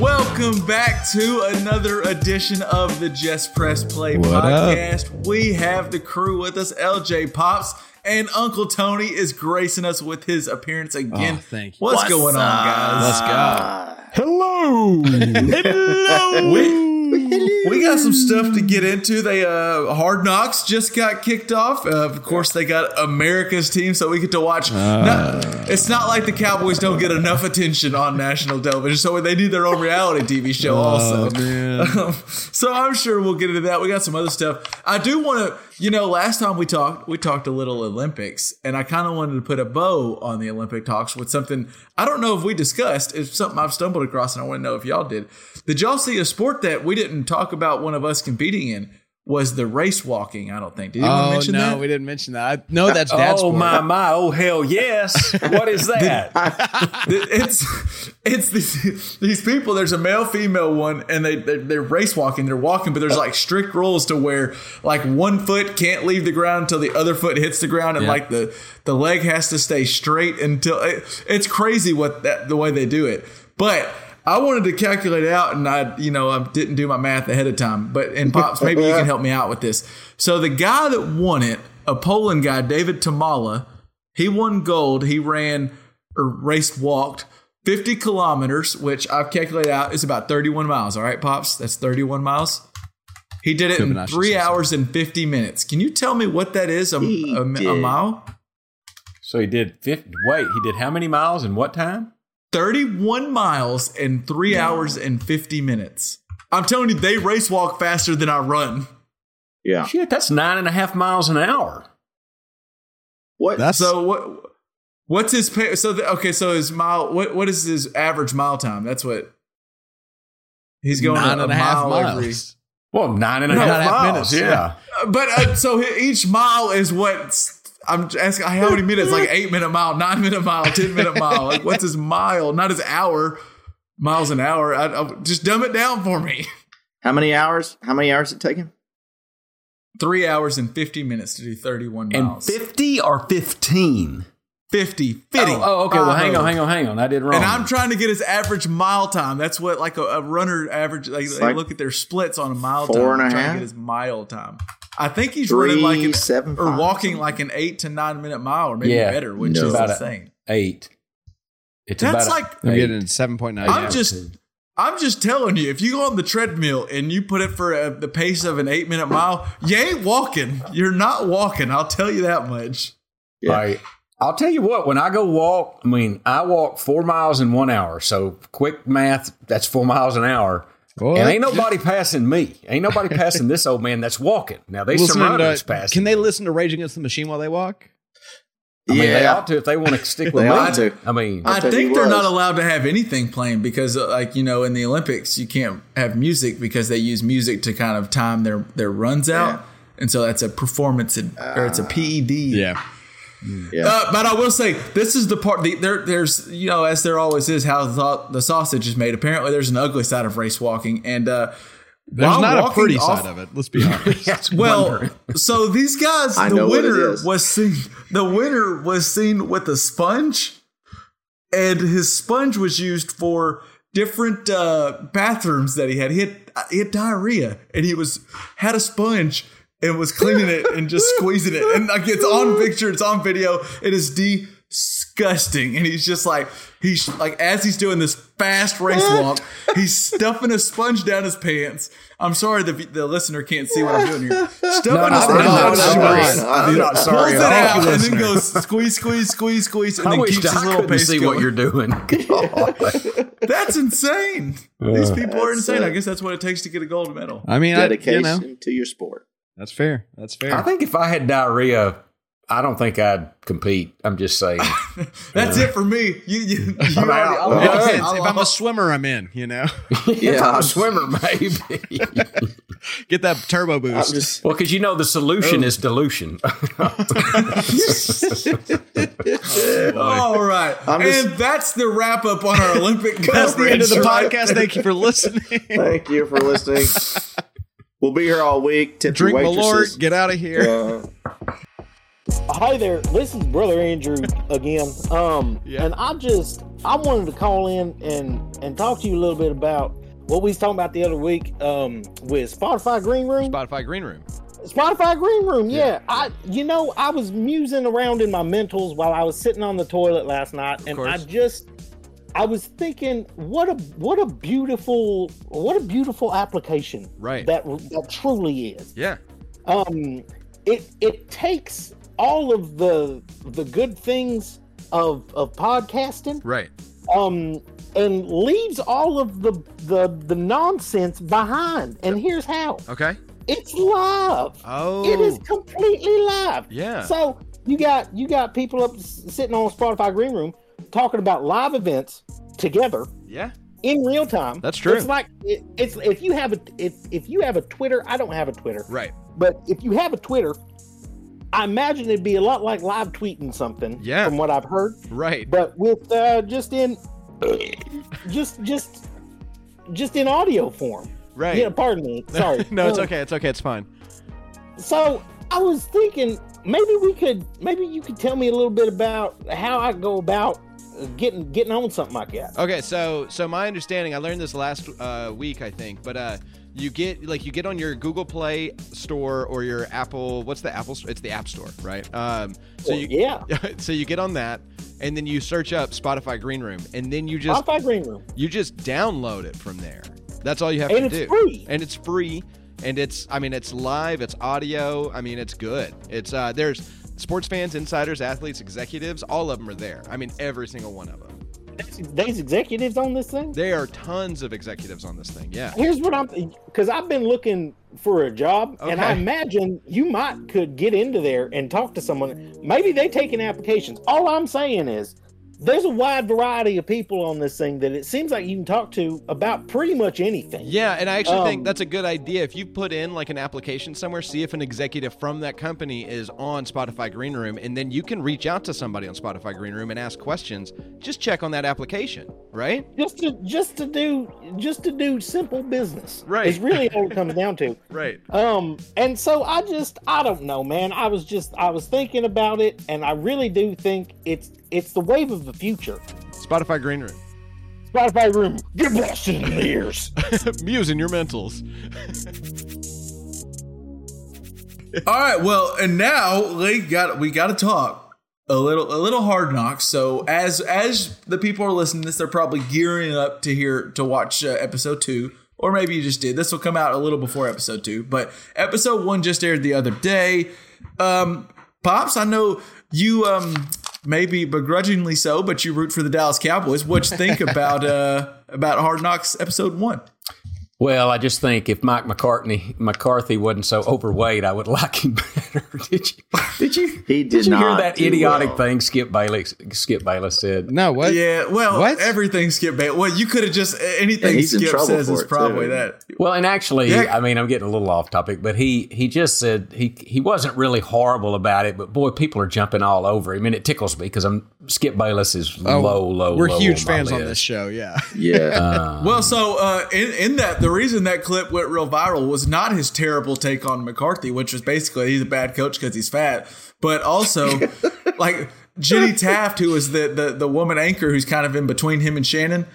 Welcome back to another edition of the Just Press Play What up? podcast. We have the crew with us, LJ Pops, and Uncle Tony is gracing us with his appearance oh, again. Oh, thank you. What's, going on, guys? Let's go. Hello. Hello. We, we got some stuff to get into. They uh Hard Knocks just got kicked off. Uh, of course, they got America's team, so we get to watch. Not- it's not like the Cowboys don't get enough attention on national television, so they need their own reality TV show also. man. Um, so I'm sure we'll get into that. We got some other stuff. I do want to, you know, last time we talked, we talked a little Olympics, and I kind of wanted to put a bow on the Olympic talks with something I don't know if we discussed. It's something I've stumbled across, and I want to know if y'all did. Did y'all see a sport that we didn't talk about? One of us competing in was the race walking. I don't think. Did anyone Oh mention no, that? No, we didn't mention that. I know that's dad's oh sport. my my! Oh hell yes! What is that? it's it's these, these people. There's a male female one, and they they're, they're race walking. They're walking, but there's like strict rules to where like one foot can't leave the ground until the other foot hits the ground, and Yeah. like the the leg has to stay straight until it, it's crazy what that the way they do it. But I wanted to calculate it out, and I you know I didn't do my math ahead of time. But and pops, maybe you can help me out with this. So the guy that won it, a Poland guy, David Tomala, he won gold. He ran or raced walked 50 kilometers, which I've calculated out is about 31 miles. All right, Pops? That's 31 miles. He did it in three hours and 50 minutes. Can you tell me what that is? A, a, a mile? So he did 50, wait, he did how many miles in what time? 31 miles in three hours and 50 minutes. I'm telling you, they race walk faster than I run. Yeah. Shit, that's nine and a half miles an hour. What? That's So what? What's his pay? So the, okay, so his mile. What what is his average mile time? That's what he's going nine a, and a half mile every- miles. Well, nine and a No, half nine and a half miles. minutes, yeah. But uh, so each mile is what I'm asking. How many minutes? Like eight minute mile, nine minute mile, ten minute mile. Like what's his mile? Not his hour. Miles an hour. I, I, just dumb it down for me. How many hours? How many hours it taken? Three hours and fifty minutes to do thirty-one And miles. 50 or 15? 50, 50. Oh, oh, okay. Well, hang on, hang on, hang on. I did wrong. And I'm trying to get his average mile time. That's what like a, a runner average. Like, It's they like look at their splits on a mile four time. and a I'm trying half? to get his mile time. I think he's Three, running like an seven, or walking like an eight to nine minute mile, or maybe Yeah. better, which No. is About a- insane. eight. It's That's about like- I'm eight. getting seven point nine. I'm just, I'm just telling you, if you go on the treadmill and you put it for uh the pace of an eight minute mile, you ain't walking. You're not walking. I'll tell you that much. Yeah. Like, I'll tell you what, when I go walk, I mean, I walk four miles in one hour. So quick math, that's four miles an hour. What? And ain't nobody passing me. Ain't nobody passing this old man that's walking. Now, they some Listening to- runners passing. Can they listen to Rage Against the Machine while they walk? I mean, they ought to if they want to stick with They me. ought to. I mean, I bet think they're was. not allowed to have anything playing because, uh, like you know, in the Olympics, you can't have music because they use music to kind of time their their runs out, and so that's a performance ad- or it's a PED. Yeah. Yeah. Uh, but I will say this is the part. The, there, there's you know, as there always is, how the, the sausage is made. Apparently, there's an ugly side of race walking, and uh, There's not a pretty off- side of it. Let's be honest. that's Well, wondering. so these guys, I the know what it winner was seen. The winner was seen with a sponge, and his sponge was used for different uh, bathrooms that he had. He had he had diarrhea, and he was had a sponge, and was cleaning it and just squeezing it. And like it's on picture, it's on video. It is disgusting. And he's just like, he's like, as he's doing this fast race walk, he's stuffing a sponge down his pants. I'm sorry the, the listener can't see what I'm doing here. Stuffing No, a sponge down his pants. I'm not sorry. Pulls it out you, and then goes squeeze, squeeze, squeeze, squeeze, and I then wish keeps his I little couldn't pace see going. what you're doing. That's insane. These people are insane. I guess that's what it takes to get a gold medal. I mean, I, Dedication you know, to your sport. That's fair. That's fair. I think if I had diarrhea, I don't think I'd compete. I'm just saying. That's it for me. You, you, you I'm already- out. I'll- it Well. I'll- if I'm a swimmer, I'm in. You know, if I'm a swimmer, maybe. get that turbo I'm boost. just well, because you know the solution oh. is dilution. All right. Just- and that's the wrap up on our Olympic That's the end of the coverage. podcast. Thank you for listening. thank you for listening. We'll be here all week. Tip Drink your Malort. waitresses. Get out of here. Uh, Hi there, this is Brother Andrew again. Um, Yeah. and I just I wanted to call in and and talk to you a little bit about what we was talking about the other week um, with Spotify Green Room. Spotify Green Room. Spotify Green Room, yeah. I, you know, I was musing around in my mentals while I was sitting on the toilet last night, and I just, I was thinking, what a what a beautiful what a beautiful application Right. that that truly is. Yeah. Um, it it takes all of the the good things of of podcasting, Right. um, and leaves all of the the the nonsense behind. And here's how: Okay. it's live. Oh. It is completely live. Yeah. So you got you got people up sitting on Spotify Green Room talking about live events together Yeah. in real time. That's true. It's like it, it's if you have a if if you have a Twitter. I don't have a Twitter, Right. but if you have a Twitter, I imagine it'd be a lot like live tweeting something. Yeah. From what I've heard, Right. but with uh, just in just just just in audio form. Right. Yeah. Pardon me. Sorry. no, it's Um, okay. It's okay. It's fine. So I was thinking maybe we could maybe you could tell me a little bit about how I go about getting getting on something like that. Okay, so so my understanding, I learned this last uh, week, I think, but uh, you get like you get on your Google Play Store or your Apple. What's the Apple? Store? It's the App Store, right? Um, so Well, you yeah. so you get on that, and then you search up Spotify Green Room, and then you just Spotify Green Room. you just download it from there. That's all you have And to it's do. free. And it's free. And it's I mean it's live, it's audio. I mean it's good. It's uh there's sports fans, insiders, athletes, executives, all of them are there. I mean every single one of them. There's executives on this thing. There are tons of executives on this thing. Yeah. Here's what I'm because I've been looking for a job, and I imagine you might could get into there and talk to someone. Maybe they take in applications. All I'm saying is there's a wide variety of people on this thing that it seems like you can talk to about pretty much anything. Yeah, and I actually think Um, that's a good idea. If you put in like an application somewhere, see if an executive from that company is on Spotify Green Room, and then you can reach out to somebody on Spotify Green Room and ask questions. Just check on that application, right? Just to just to do just to do simple business. Right. Is really all it comes down to. Right. Um, and so I just I don't know, man. I was just I was thinking about it, and I really do think it's it's the wave of the future. Spotify Green Room. Spotify room, get blasted in the ears. Muse in your mentals. All right, well, and now we got we got to talk a little a little hard knocks. So as as the people are listening to this, they're probably gearing up to hear to watch uh, episode two, or maybe you just did. This will come out a little before episode two, but episode one just aired the other day. Um, pops, I know you um maybe begrudgingly so, but you root for the Dallas Cowboys. What you think about uh about Hard Knocks episode one? Well, I just think if Mike McCartney McCarthy wasn't so overweight, I would like him better. did you? Did you? He did Did you hear that idiotic well. thing Skip Bayless Skip Bayless said? No, what? Yeah, well, What? everything Skip Bayless. Well, you could have just anything Yeah, he's in Skip trouble says for is it, probably too. that. Well, and actually, Yeah. I mean, I'm getting a little off topic, but he he just said he he wasn't really horrible about it, but boy, people are jumping all over him, and it tickles me because I'm Skip Bayless is low, low. Oh, We're low huge on my fans on this show. Yeah. Yeah. Well, so uh, in in that the reason that clip went real viral was not his terrible take on McCarthy, which was basically he's a bad coach because he's fat, but also like Jenny Taft, who is the, the the woman anchor who's kind of in between him and Shannon,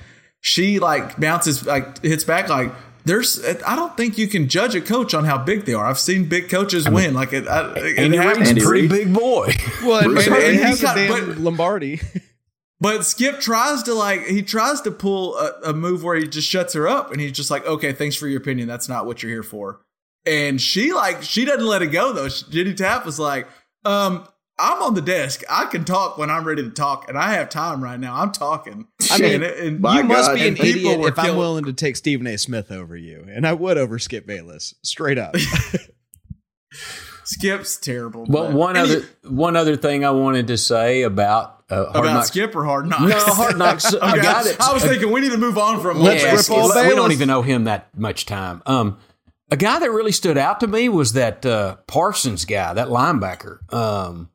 she like bounces like hits back like there's I don't think you can judge a coach on how big they are. I've seen big coaches win. Like it, I, it Andy happens. Reid's a Andy pretty Reid. big boy. Well, and, Bruce and he has got- a but- Lombardi. But Skip tries to like he tries to pull a, a move where he just shuts her up and he's just like, okay, thanks for your opinion. That's not what you're here for. And she like she doesn't let it go though. Jenny Taft was like, um, I'm on the desk. I can talk when I'm ready to talk, and I have time right now. I'm talking. I mean, and, and My you must God. be an idiot were if I'm willing to take Stephen A. Smith over you, and I would over Skip Bayless, straight up. Skip's terrible. Well, but- one and he- other one other thing I wanted to say about uh, Hard about Knocks. Skip or Hard Knocks. No, Hard Knocks. I Okay, got it. I was thinking we need to move on from. Let's Yeah, rip all we don't even know him that much time. Um, a guy that really stood out to me was that uh, Parsons guy, that linebacker. Um,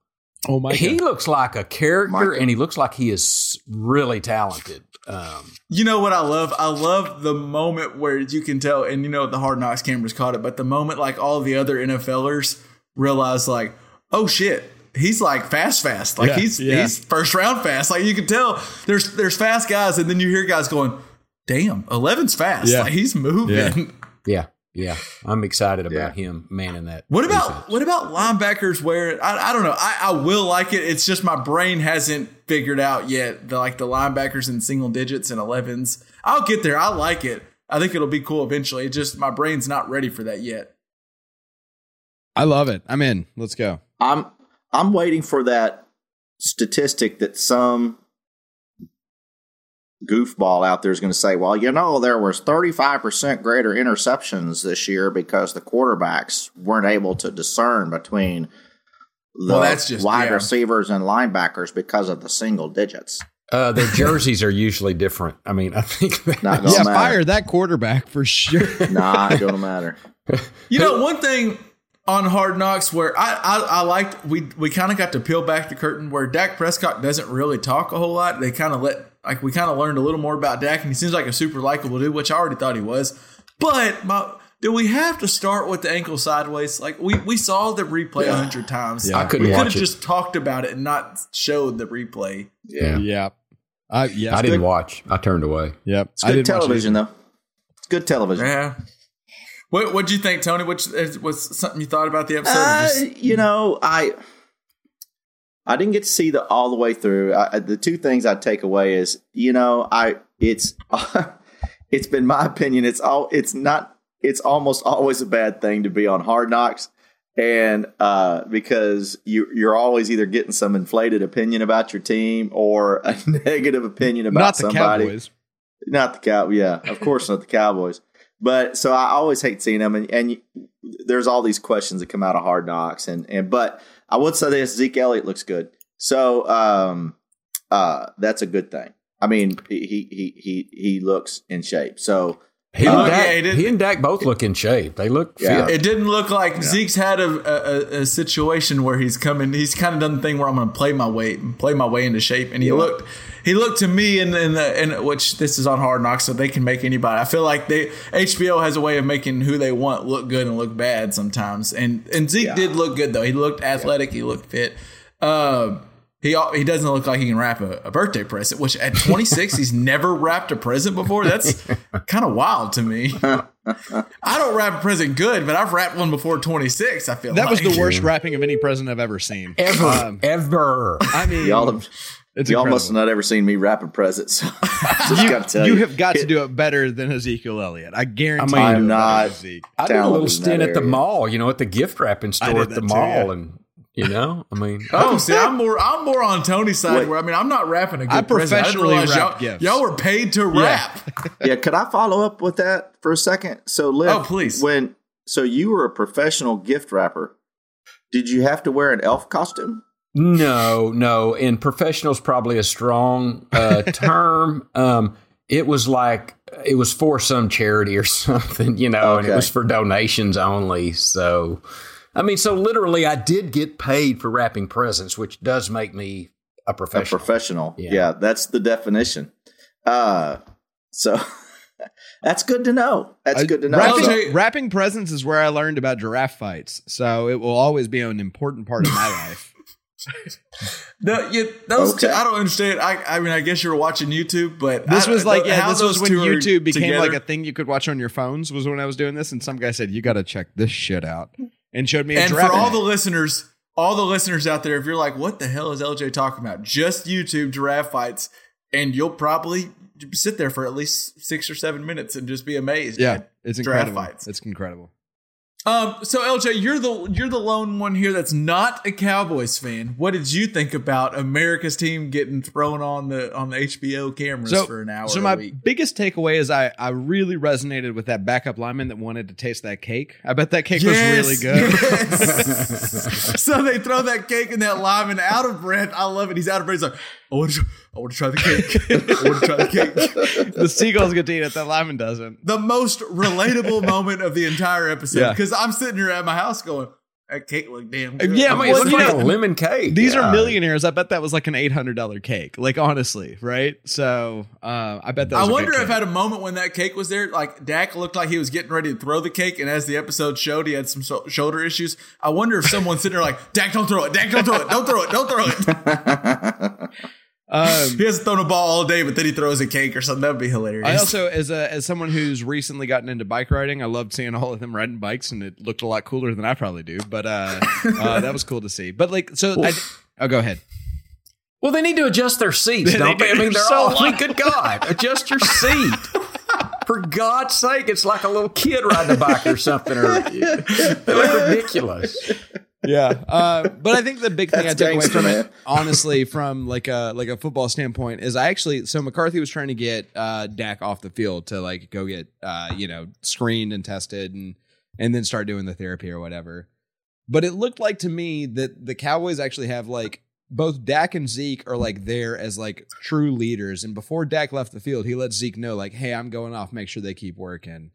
oh my he looks like a character, Michael. and he looks like he is really talented. Um, You know what I love? I love the moment where you can tell, and you know the Hard Knocks cameras caught it, but the moment like all the other NFLers realize like, oh shit, he's like fast, fast, like Yeah, he's yeah. he's first round fast. Like you can tell there's there's fast guys, and then you hear guys going, damn, 11's fast, Yeah. like he's moving. Yeah. yeah, yeah, I'm excited about him manning that. What about defense. what about linebackers where I, I don't know I, I will like it it's just my brain hasn't figured out yet the like the linebackers in single digits and 11s I'll get there I like it I think it'll be cool eventually it just my brain's not ready for that yet I love it. I'm in. Let's go. I'm I'm waiting for that statistic that some goofball out there is going to say, well, you know, there was 35% greater interceptions this year because the quarterbacks weren't able to discern between the Well, that's just- wide yeah. receivers and linebackers because of the single digits. Uh, their jerseys are usually different. I mean, I think that Not gonna yeah, matter. fire that quarterback for sure. Nah, it don't matter. you know one thing on Hard Knocks where I I, I liked we we kind of got to peel back the curtain where Dak Prescott doesn't really talk a whole lot they kind of let like we kind of learned a little more about Dak and he seems like a super likable dude which I already thought he was but my do we have to start with the ankle sideways? Like we, we saw the replay a hundred times. Yeah. I couldn't we could have just talked about it and not showed the replay. Yeah. yeah. Uh, yeah. I didn't watch. I turned away. Yep. It's I good didn't television, either. though. It's good television. Yeah. What what'd you think, Tony? Which was something you thought about the episode? Uh, just- you know, I I didn't get to see the all the way through. I, the two things I take away is, you know, I it's it's been my opinion. It's all it's not. It's almost always a bad thing to be on Hard Knocks, and uh, because you you're always either getting some inflated opinion about your team or a negative opinion about Not the somebody. Cowboys. Not the cow. Yeah, of course not the Cowboys. But so I always hate seeing them, and, and you, there's all these questions that come out of Hard Knocks, and and but I would say this: Zeke Elliott looks good, so um, uh, that's a good thing. I mean, he he he he looks in shape. So He, Uh, and Dak, yeah, he he and Dak both look in shape. They look Yeah. fit. It didn't look like Zeke's had a, a, a situation where he's coming. He's kind of done the thing where I'm going to play my weight and play my way into shape. And he looked, he looked to me in, in the in which this is on Hard Knocks, so they can make anybody. I feel like they HBO has a way of making who they want look good and look bad sometimes. And and Zeke Yeah. did look good though. He looked athletic. He looked fit. Um, he he doesn't look like he can wrap a, a birthday present. Which at 26, he's never wrapped a present before. That's kind of wild to me. I don't wrap a present good, but I've wrapped one before 26. I feel That was the worst wrapping of any present I've ever seen. ever, Um, ever. I mean, y'all have it's y'all incredible. must have not ever seen me wrap a present. So I just you, got to tell you you, have got to do it better than Ezekiel Elliott. I guarantee. I mean, you I'm do not- than I did a little talented in stint at the mall, you know, at the gift wrapping store at the that too, mall, yeah. and you know, I mean, Oh, see, I'm more I'm more on Tony's side Wait. where I mean I'm not wrapping a good I present. I didn't professionally realize wrap y'all, gifts. y'all were paid to wrap. yeah, could I follow up with that for a second? So, Liv, Oh, please. When so you were a professional gift wrapper, did you have to wear an elf costume? No, no. And professional is probably a strong uh, term. Um, it was like it was for some charity or something, you know, and it was for donations only. So, I mean, so literally, I did get paid for wrapping presents, which does make me a A professional. professional. Yeah. Yeah. that's the definition. Uh, so that's good to know. That's I- good to know. Wrapping, So- wrapping presents is where I learned about giraffe fights, so it will always be an important part of my life. No, yeah, those Okay. two, I don't understand. I, I mean, I guess you were watching YouTube, but This I- was like, yeah, this was when YouTube became together- like a thing you could watch on your phones. Was when I was doing this, and some guy said, "You got to check this shit out," and showed me. A And for all the listeners, all the listeners out there, if you're like, "What the hell is LJ talking about?" Just YouTube giraffe fights, and you'll probably sit there for at least six or seven minutes and just be amazed. yeah, it's incredible. fights. It's incredible. Um, so LJ, you're the you're the lone one here that's not a Cowboys fan. What did you think about America's team getting thrown on the on the HBO cameras So, for an hour so my week? biggest takeaway is I I really resonated with that backup lineman that wanted to taste that cake. I bet that cake was really good. Yes. so they throw that cake and that lineman out of breath. I love it. He's out of breath. He's like, I want to, I want to try the cake. I want to try the cake. the seagulls get to eat it. That lineman doesn't. The most relatable moment of the entire episode Yeah. Because I'm sitting here at my house going, that cake looked damn good. Yeah, I mean, well, it's like a lemon cake. These Yeah. are millionaires. I bet that was like an eight hundred dollar cake. Like honestly, right? So uh, I bet that. Was I a wonder good if cake. at a moment when that cake was there, like Dak looked like he was getting ready to throw the cake, and as the episode showed, he had some so- shoulder issues. I wonder if someone sitting there like, Dak, don't throw it, Dak, don't throw it, don't throw it, don't throw it. Um, He hasn't thrown a ball all day, but then he throws a cake or something. That'd be hilarious. I also, as a as someone who's recently gotten into bike riding, I loved seeing all of them riding bikes, and it looked a lot cooler than I probably do. But uh, uh, that was cool to see. But like, so I, oh, go ahead. Well, they need to adjust their seats, They don't they? I mean, they're So all. I mean, loud. good God, adjust your seat. For God's sake, it's like a little kid riding a bike or something. Or they look ridiculous. Yeah, uh, but I think the big thing I took away from it, honestly, from like a like a football standpoint, is I actually so McCarthy was trying to get uh, Dak off the field to like go get uh, you know screened and tested and and then start doing the therapy or whatever. But it looked like to me that the Cowboys actually have like both Dak and Zeke are like there as like true leaders. And before Dak left the field, he let Zeke know like, "Hey, I'm going off. Make sure they keep working."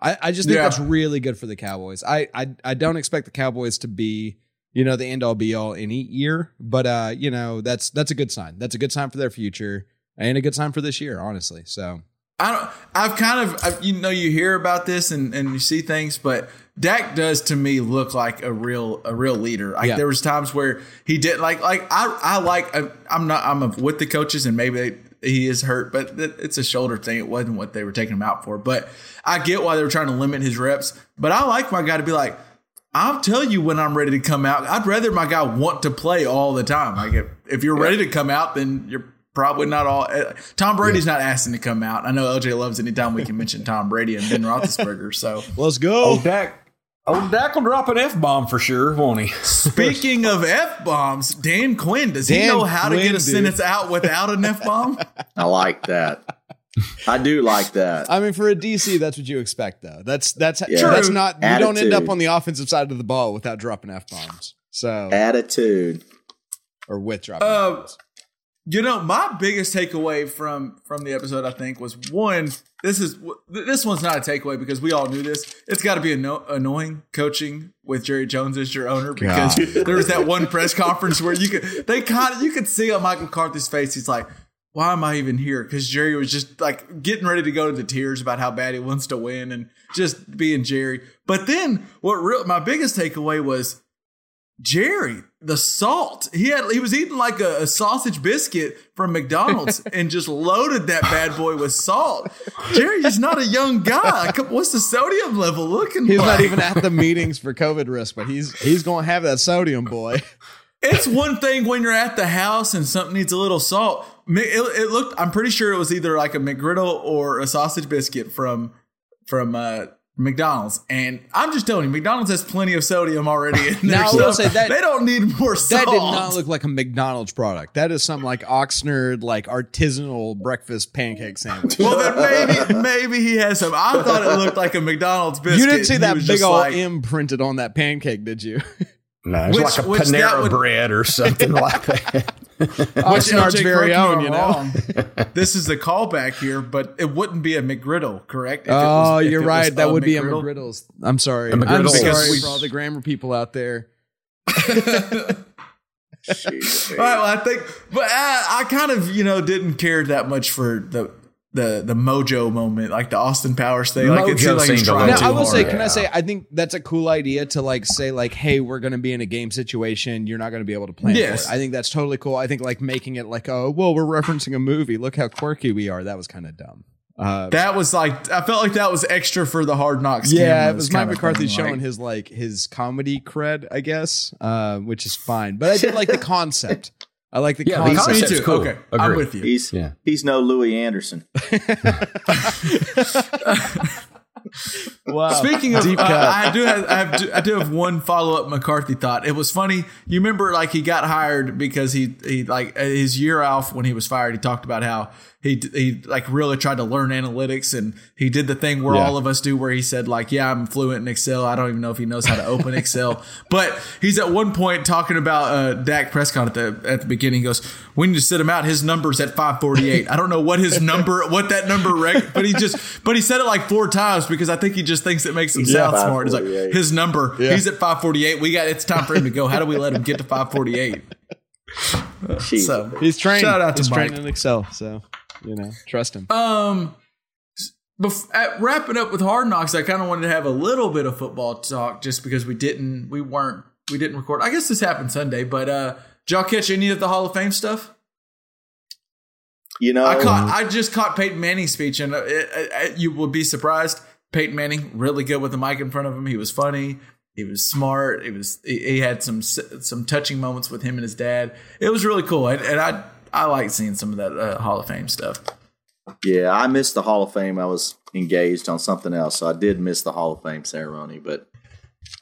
I, I just think Yeah. that's really good for the Cowboys. I, I I don't expect the Cowboys to be you know the end all be all any year, but uh you know that's that's a good sign. That's a good sign for their future and a good sign for this year, honestly. So I don't. I've kind of, I've, you know, you hear about this and, and you see things, but Dak does to me look like a real a real leader. Like Yeah. there was times where he did like like I I like I'm not I'm with the coaches and maybe he is hurt, but it's a shoulder thing. It wasn't what they were taking him out for. But I get why they were trying to limit his reps. But I like my guy to be like. I'll tell you when I'm ready to come out. I'd rather my guy want to play all the time. Like if, if you're ready to come out, then you're probably not all. Uh, Tom Brady's not asking to come out. I know LJ loves anytime we can mention Tom Brady and Ben Roethlisberger. So let's go. Old Dak, old Dak will drop an f bomb for sure, won't he? speaking of f bombs, Dan Quinn does he know how to get a dude. sentence out without an f bomb? I like that. I do like that. I mean, for a DC, that's what you expect, though. That's that's Yeah. true. That's True. not. You don't end up on the offensive side of the ball without dropping f bombs. So Attitude. or with dropping. Uh, F-bombs. You know, my biggest takeaway from from the episode, I think, was one. This is this one's not a takeaway because we all knew this. It's got to be anno- annoying coaching with Jerry Jones as your owner because there was that one press conference where you could they kind of you could see on Mike McCarthy's face. He's like, "Why am I even here?" Because Jerry was just like getting ready to go to the tears about how bad he wants to win and just being Jerry. But then what real my biggest takeaway was Jerry, the salt. He had he was eating like a, a sausage biscuit from McDonald's and just loaded that bad boy with salt. Jerry is not a young guy. What's the sodium level looking He's like? not even at the meetings for COVID risk, but he's he's going to have that sodium, boy. It's one thing when you're at the house and something needs a little salt. It, it looked. I'm pretty sure it was either like a McGriddle or a sausage biscuit from from uh, McDonald's. And I'm just telling you, McDonald's has plenty of sodium already. In there, Now, I will say that- they don't need more salt. That did not look like a McDonald's product. That is some like Oxnard like artisanal breakfast pancake sandwich. Well, then maybe maybe he has some. I thought it looked like a McDonald's biscuit. you didn't see that big old like- M printed on that pancake, did you? No, it's Which- like a which that Panera would- bread or something like that. Which, Oxnard's LJ, very correct own, you know. this is the callback here, but it wouldn't be a McGriddle, correct? If it Oh, was- you're it was right. That a would be a McGriddles. I'm sorry. I'm sorry Because for all the grammar people out there. Jeez. All right, well, I think, but I, I kind of, you know, didn't care that much for the the the mojo moment, like the Austin Powers thing. Like it Mojo seemed like he's trying little Now, too I will hard. say, can I say, I think that's a cool idea to like say, like, hey, we're going to be in a game situation. You're not going to be able to plan Yes. for it. I think that's totally cool. I think like making it like, oh, well, we're referencing a movie. Look how quirky we are. That was kind of dumb. Uh, that was like I felt like that was extra for the Hard Knocks. yeah, it was Mike McCarthy thing, showing like- his like his comedy cred, I guess, uh, which is fine. But I did like the concept. I like the Yeah, the concept. Me concept's too. cool. Okay, I'm Agree. with you. He's Yeah. he's no Louie Anderson. Wow. Speaking of, Deep uh. I do have, I have I do have one follow up McCarthy thought. It was funny. You remember, like he got hired because he he like his year off when he was fired. He talked about how he he like really tried to learn analytics and he did the thing where Yeah. all of us do, where he said like, "Yeah, I'm fluent in Excel. I don't even know if he knows how to open Excel." But he's at one point talking about uh, Dak Prescott at the at the beginning. He goes, "We need to sit him out. His number's at 548. I don't know what his number, what that number, reg- but he just, but he said it like four times because I think he just thinks it makes him sound smart. He's like his number. He's at 548. We got it's time for him to go. How do we let him get to 548? So He's trained. Shout out to He's Mike. trained in Excel. So, you know, trust him. Um, bef- at wrapping up with Hard Knocks, I kind of wanted to have a little bit of football talk just because we didn't, we weren't, we didn't record. I guess this happened Sunday, but uh, did y'all catch any of the Hall of Fame stuff? you know, I caught, I just caught Peyton Manning's speech, and uh, it, it, you would be surprised. Peyton Manning, really good with the mic in front of him. He was funny. He was smart. It was he, he had some some touching moments with him and his dad. It was really cool, and, and I I like seeing some of that uh, Hall of Fame stuff. yeah, I missed the Hall of Fame. I was engaged on something else, so I did miss the Hall of Fame ceremony. But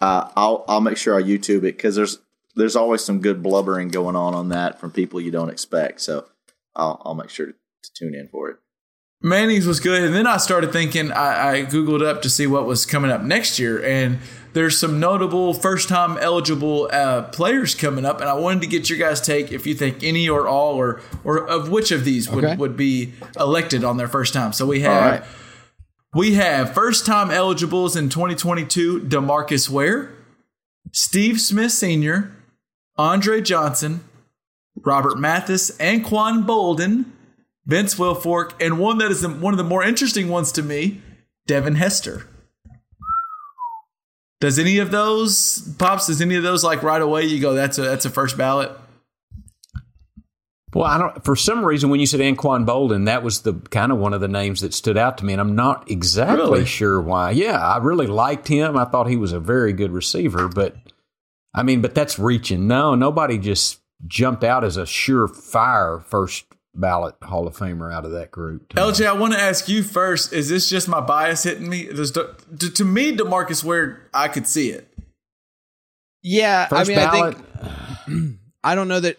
uh, I'll I'll make sure I YouTube it because there's there's always some good blubbering going on on that from people you don't expect. So I'll I'll make sure to, to tune in for it. Manning's was good, and then I started thinking. I, I googled up to see what was coming up next year, and there's some notable first-time eligible uh, players coming up, and I wanted to get your guys' take if you think any or all or or of which of these would, Okay. would be elected on their first time. So we have right. we have first-time eligibles in 2022: Demarcus Ware, Steve Smith Sr., Andre Johnson, Robert Mathis, Anquan Boldin. Vince Wilfork, and one that is the, one of the more interesting ones to me, Devin Hester. Does any of those pops? Does any of those like right away? You go, that's a that's a first ballot. Well, I don't. For some reason, when you said Anquan Boldin, that was the kind of one of the names that stood out to me, and I'm not exactly Really? sure why. Yeah, I really liked him. I thought he was a very good receiver, but I mean, but that's reaching. No, nobody just jumped out as a surefire first ballot Hall of Famer out of that group. to. LJ, I want to ask you first. Is this just my bias hitting me? Does, to, to me, Demarcus Ware, I could see it. Yeah, First I mean, ballot. I think I don't know that.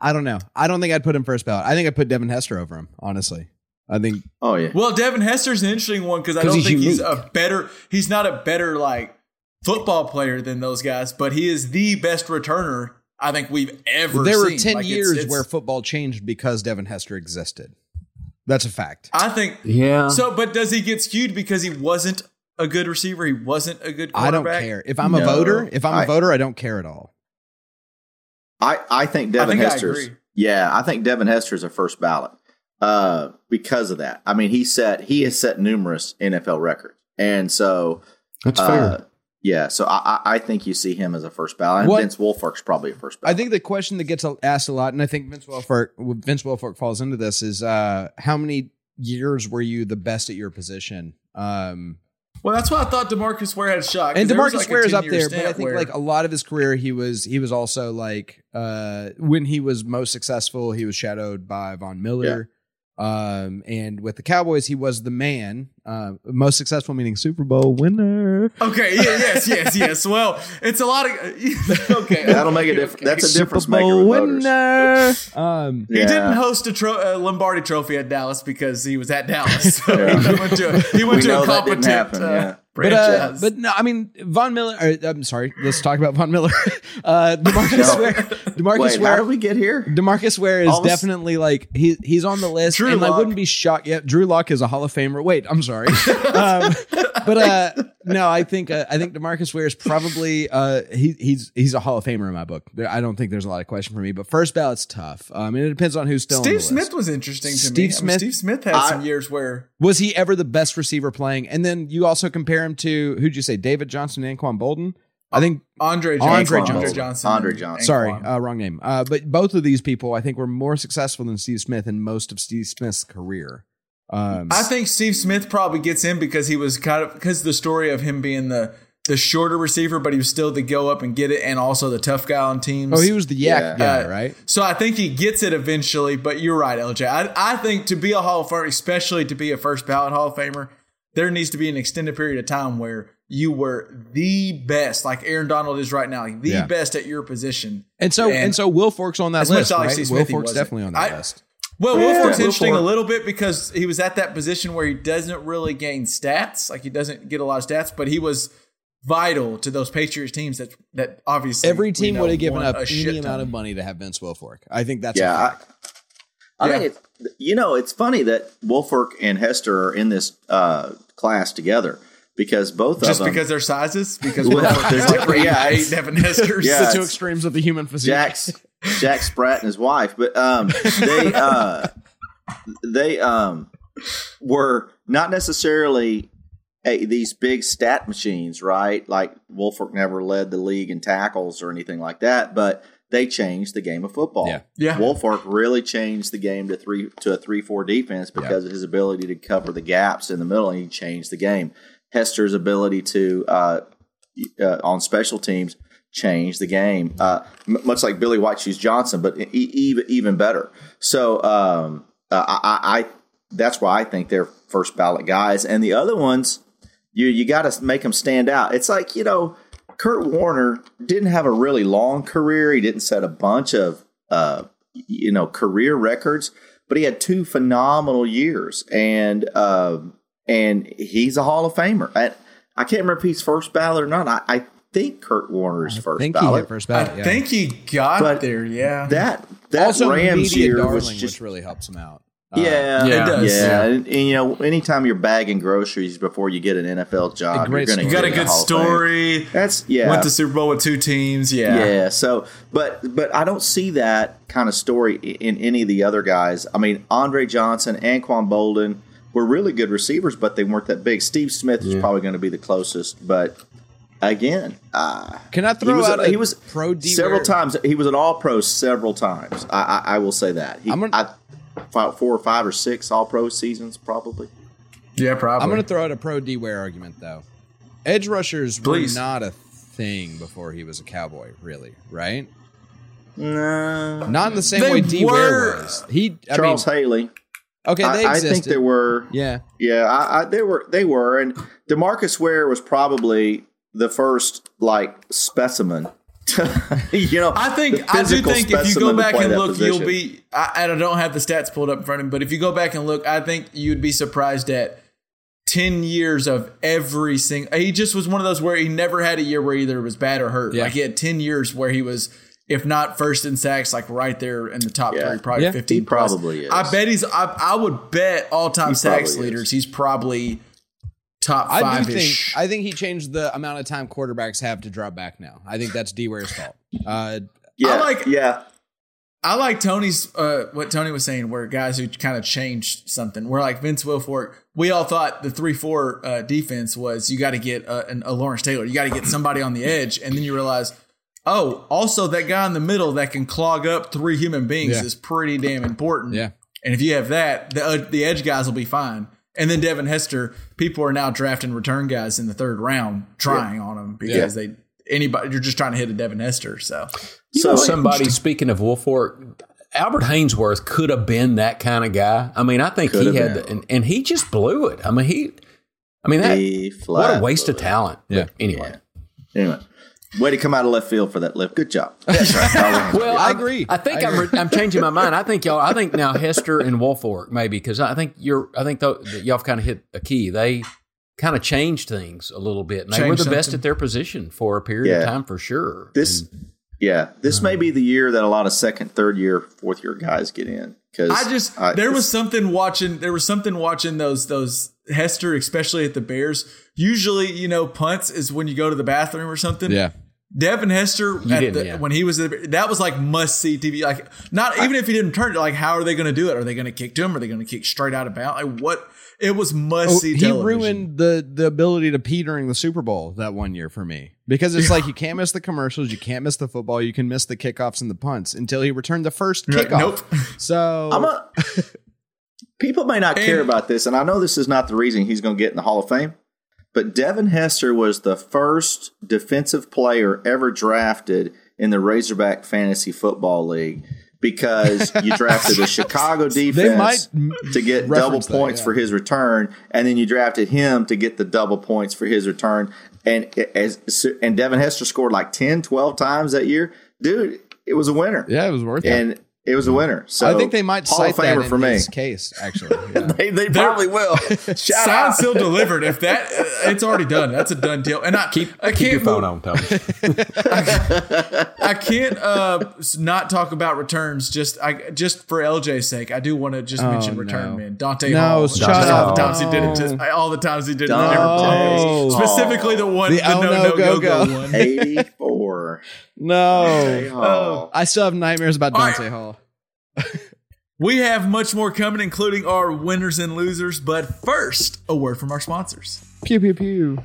I don't know. I don't think I'd put him first ballot. I think I'd put Devin Hester over him. Honestly, I think Oh yeah, Well, Devin Hester's an interesting one because I don't he's think he's a better. He's not a better like football player than those guys, but he is the best returner I think we've ever. there were ten Like, years it's- where football changed because Devin Hester existed. That's a fact. I think yeah. So, but does he get skewed because he wasn't a good receiver? He wasn't a good. I don't care if I'm a voter. If I'm a I- voter, I don't care at all. I I think Devin think Hester's. agree. Yeah, I think Devin Hester's a first ballot uh, because of that. I mean, he set he has set numerous NFL records, and so that's uh, fair. Yeah, so I, I I think you see him as a first ballot. And What- Vince Wilfork's probably a first I think the question that gets asked a lot, and I think Vince Wilfork, Vince Wilfork falls into this, is uh, how many years were you the best at your position? Um, Well, that's why I thought Demarcus Ware had a shot. 'cause and Demarcus like, Ware is up there, but I think where- like a lot of his career, he was he was also like uh, when he was most successful, he was shadowed by Von Miller. Um, and with the Cowboys, he was the man, uh, most successful, meaning Super Bowl winner. Okay. Yeah. Yes. Yes. Yes. Well, it's a lot of. okay. That'll make a difference. okay. That's a Super difference maker Bowl with voters. winner. Um, He didn't host a tro- uh, Lombardi Trophy at Dallas because he was at Dallas. So Yeah. he went to a, he went We to a competent happen, uh, yeah. But, uh, but no, I mean Von Miller. Or, I'm sorry. Let's talk about Von Miller. Uh, Demarcus No. Ware. Demarcus Wait, how Ware. did we get here? Demarcus Ware is this- definitely like he he's on the list, Drew and I wouldn't be shocked. Yeah, Drew Lock is a Hall of Famer. Wait, I'm sorry. um, but uh, no, I think uh, I think Demarcus Ware is probably uh, he, he's he's a Hall of Famer in my book. There, I don't think there's a lot of question for me, but first ballot's tough. Um, and it depends on who's still. on Steve the Smith list. was interesting to Steve me. I mean, Steve Smith had I- some years where Was he ever the best receiver playing? And then you also compare him to who'd you say, David Johnson and Anquan Boldin? I think Andre Andre Johnson, Johnson. Andre Johnson, Andre Johnson. sorry, uh, wrong name. Uh, but both of these people, I think, were more successful than Steve Smith in most of Steve Smith's career. Um, I think Steve Smith probably gets in because he was kind of because the story of him being the the shorter receiver, but he was still the go up and get it, and also the tough guy on teams. oh, he was the yak Yeah. guy, Uh, right? So I think he gets it eventually. But you're right, LJ. I, I think to be a Hall of Famer, especially to be a first ballot Hall of Famer, there needs to be an extended period of time where you were the best, like Aaron Donald is right now, like the Yeah. best at your position. And so And and, so Wilfork's on that list, as I like right? Wilfork's wasn't. definitely on that I- list. Well, Yeah. Wilfork's interesting Fork- a little bit because he was at that position where he doesn't really gain stats. Like he doesn't get a lot of stats, but he was vital to those Patriots teams that that obviously Every team know would have given up a any shit amount ton. of money to have Vince Wilfork. I think that's a yeah, I, fact. I Yeah. think it's you know it's funny that Wilfork and Hester are in this uh, class together because both just of them just because their sizes because Well, Wilfork there's is like different- yeah, eight Devin Hester. Yeah, the two extremes of the human physique. Jack's Jack Sprat and his wife, but um, they uh, they um, were not necessarily a, these big stat machines, right? Like Wilfork never led the league in tackles or anything like that, but they changed the game of football. Yeah. Yeah. Wilfork really changed the game to three to a three four defense because of his ability to cover the gaps in the middle, and he changed the game. Hester's ability to uh, uh, on special teams change the game, uh, m- much like Billy White Shoes Johnson, but e- even even better. So um, uh, I, I, that's why I think they're first ballot guys, and the other ones you you got to make them stand out. It's like you know, Kurt Warner didn't have a really long career. He didn't set a bunch of uh, you know career records, but he had two phenomenal years, and uh, and he's a Hall of Famer. I, I can't remember if he's first ballot or not. I, I think Kurt Warner's I first think he ballot. hit first I ballot. yeah. think he got But there. Yeah, that that also Rams media year darling, was just which really helps him out. Uh, yeah, Yeah. It does. yeah. And, and, you know, anytime you're bagging groceries before you get an NFL job, you're going to you got a good the Hall story. That's yeah. Went to Super Bowl with two teams. Yeah, yeah. So, but but I don't see that kind of story in any of the other guys. I mean, Andre Johnson, Anquan Boldin were really good receivers, but they weren't that big. Steve Smith is probably going to be the closest, but again, uh, Can I he throw was out a he was pro D several where- times. He was an All Pro several times. I, I, I will say that. He, I'm gonna- I, four or five or six All Pro seasons probably. yeah, probably. I'm going to throw out a pro D Ware argument though. Edge rushers Please. were not a thing before he was a cowboy, really, right? No, Not in the same way D Ware was. He, I Charles mean, Haley. okay, they I, I think there were. yeah, Yeah, I, I, they were. They were, and Demarcus Ware was probably the first like specimen. you know, I think I do think if you go back and that look, you'll be. I, I don't have the stats pulled up in front of me, but if you go back and look, I think you'd be surprised at ten years of every single. He just was one of those where he never had a year where either it was bad or hurt. Yeah. Like he had ten years where he was, if not first in sacks, like right there in the top Yeah. three, probably Yeah. fifteen. He plus. probably is. I bet he's. I, I would bet all time He sacks leaders. is. He's probably top I do think. I think he changed the amount of time quarterbacks have to drop back now. I think that's D Ware's fault. Uh, yeah, I like- yeah, I like Tony's uh, what Tony was saying, where guys who kind of changed something. We're like Vince Wilfork. We all thought the three four uh, defense was you got to get a, an, a Lawrence Taylor, you got to get somebody on the edge, and then you realize, oh, also that guy in the middle that can clog up three human beings Yeah. is pretty damn important. Yeah. and if you have that, the uh, the edge guys will be fine. And then Devin Hester, people are now drafting return guys in the third round, trying on them because they anybody you're just trying to hit a Devin Hester. So You So know, somebody speaking of Wilfork, Albert Haynesworth could have been that kind of guy. I mean, I think Could he had, the, and, and he just blew it. I mean, he, I mean, that what a waste of blew it. talent. Yeah. But anyway, Anyway, way to come out of left field for that lift. Good job. That's right. well, I agree. I think I I am agree. I'm changing my mind. I think y'all. I think now Hester and Wilfork maybe because I think you're. I think though y'all kind of hit a key. They kind of changed things a little bit. And they were Changed the best at their position for a period of time for sure. this, yeah, this may be mm. the year that a lot of second, third year, fourth year guys get in. Because I just there was something watching there was something watching those those Hester, especially at the Bears, usually you know punts is when you go to the bathroom or something. Yeah. Devin Hester at the, yeah. when he was at the, that was like must see TV. Like not even if he didn't turn it, like how are they going to do it? Are they going to kick to him? Are they going to kick straight out of bounds? Like what? It was must Oh, see. he television. ruined the the ability to pee during the Super Bowl that one year for me because it's like you can't miss the commercials, you can't miss the football, you can miss the kickoffs and the punts until he returned the first Right, kickoff. nope. So I'm a, people may not care about this, and I know this is not the reason he's going to get in the Hall of Fame, but Devin Hester was the first defensive player ever drafted in the Razorback Fantasy Football League because you drafted a Chicago defense might to get double reference that, points yeah. for his return, and then you drafted him to get the double points for his return. And as and Devin Hester scored like 10, 12 times that year. Dude, it was a winner. yeah, it was worth it. And it was a winner. So I think they might Hall cite of that Famer in for me. his case. Actually, Yeah. They, they probably will. Shout Sign out. still delivered. If that, uh, it's already done. That's a done deal. And I keep, I Keep can't your phone move- on, Tony. I can't uh not talk about returns just I just for LJ's sake. I do want to just mention no. return man Dante No, Hall. shut Just all the times he did it. Just, all the times he did it. Never. Oh. Specifically the one The the, oh no no no go go go go. one. 84. no, Oh. I still have nightmares about All right. Dante Hall. We have much more coming, including our winners and losers. But first, a word from our sponsors. Pew pew pew.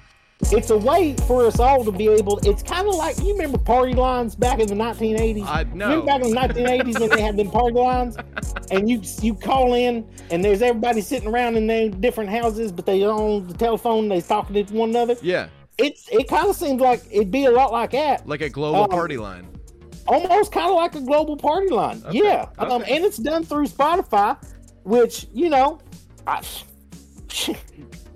It's a way for us all to be able. It's kind of like you remember party lines back in the 1980s. I know. Remember back in the 1980s when they had them party lines, and you you call in and there's everybody sitting around in their different houses, but they on the telephone, they talking to one another. Yeah, It's it kind of seems like it'd be a lot like that. like a global Um, party line. almost kind of like a global party line. yeah, um, and it's done through Spotify, which you know, I,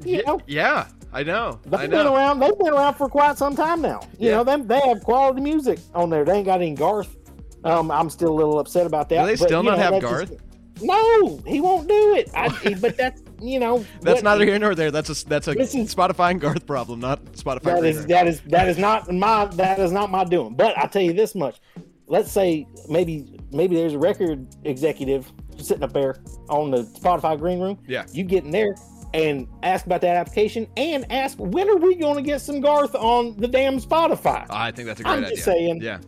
you know, Yeah, I know. They've been know. around. They've been around for quite some time now. You Yeah. know, them they have quality music on there. They ain't got any Garth. Um, I'm still a little upset about that. Do they but, still you not know, have Garth? just- no, he won't do it. I, but that's you know, That's neither here nor there. That's a that's a is- Spotify and Garth problem, not Spotify. That is that is that is not my that is not my doing. But I tell you this much: let's say maybe maybe there's a record executive sitting up there on the Spotify green room. Yeah. you get in there and ask about that application and ask when are we going to get some Garth on the damn Spotify. I think that's a great I'm idea. just saying. Yeah,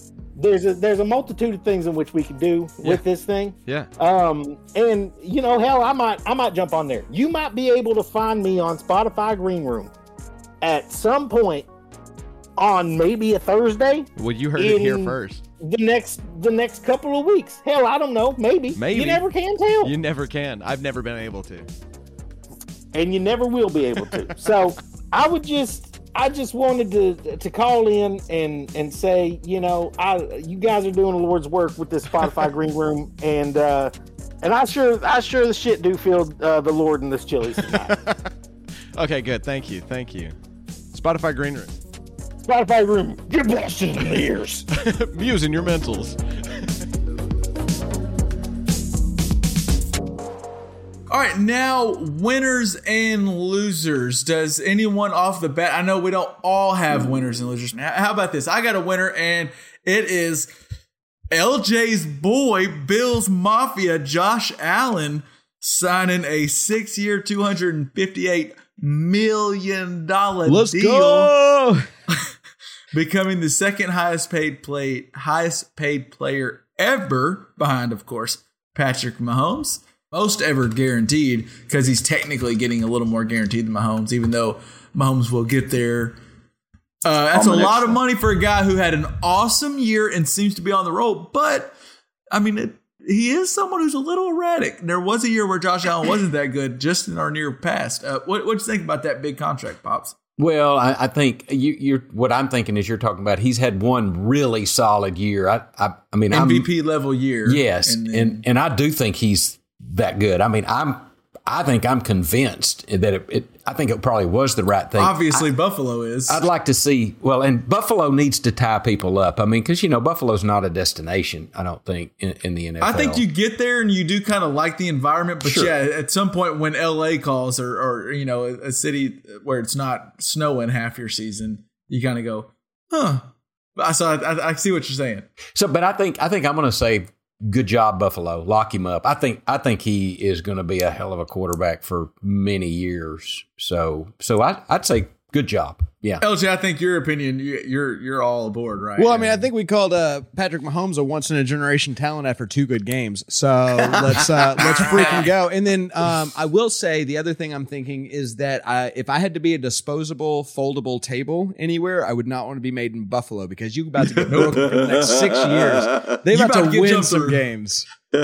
There's a there's a multitude of things in which we could do with this thing. yeah. Um, and you know, hell, I might I might jump on there. You might be able to find me on Spotify Green Room at some point on maybe a Thursday Well, you heard it here first. the next the next couple of weeks. Hell, I don't know. Maybe. Maybe. You never can tell. You never can. I've never been able to. and you never will be able to. so I would just I just wanted to to call in and and say, you know, I you guys are doing the Lord's work with this Spotify Green Room and uh and I sure I sure the shit do feel uh, the Lord in this Chili's tonight. Okay, good. Thank you. Thank you. Spotify Green Room. Spotify Room, get blessed in the ears. Views in your mentals. All right, now winners and losers. Does anyone off the bat? I know we don't all have winners and losers. How about this? I got a winner, and it is LJ's boy, Bills Mafia, Josh Allen, signing a hundred and fifty-eight million dollar Let's deal, go. becoming the second highest paid play highest paid player ever, behind, of course, Patrick Mahomes. Most ever guaranteed because he's technically getting a little more guaranteed than Mahomes, even though Mahomes will get there. Uh, that's a lot of money for a guy who had an awesome year and seems to be on the roll. But I mean, it, he is someone who's a little erratic. There was a year where Josh Allen wasn't that good, just in our near past. Uh, what what you think about that big contract, pops? Well, I, I think you, you're. What I'm thinking is you're talking about. He's had one really solid year. I, I, I mean, I'm, MVP level year. Yes, and and, and I do think he's that good. I mean, I'm I think I'm convinced that it, it I think it probably was the right thing. obviously Buffalo is. I'd like to see well, and Buffalo needs to tie people up. I mean, because you know Buffalo's not a destination. I don't think in, in the NFL. I think you get there and you do kind of like the environment, but Sure. yeah, at some point when LA calls or, or you know a, a city where it's not snowing half your season, you kind of go, huh. So I, I, I see what you're saying. so. But I think I think I'm going to say good job, Buffalo. Lock him up. I think I think he is going to be a hell of a quarterback for many years. So so I, I'd say good job. Yeah. LJ, I think your opinion, you, you're you're all aboard, right? Well, I mean, I think we called uh, Patrick Mahomes a once in a generation talent after two good games. So let's uh, let's freaking go. And then um, I will say the other thing I'm thinking is that I, if I had to be a disposable, foldable table anywhere, I would not want to be made in Buffalo because you're about to get broken for the next six years. They You about, about to to win some through. games.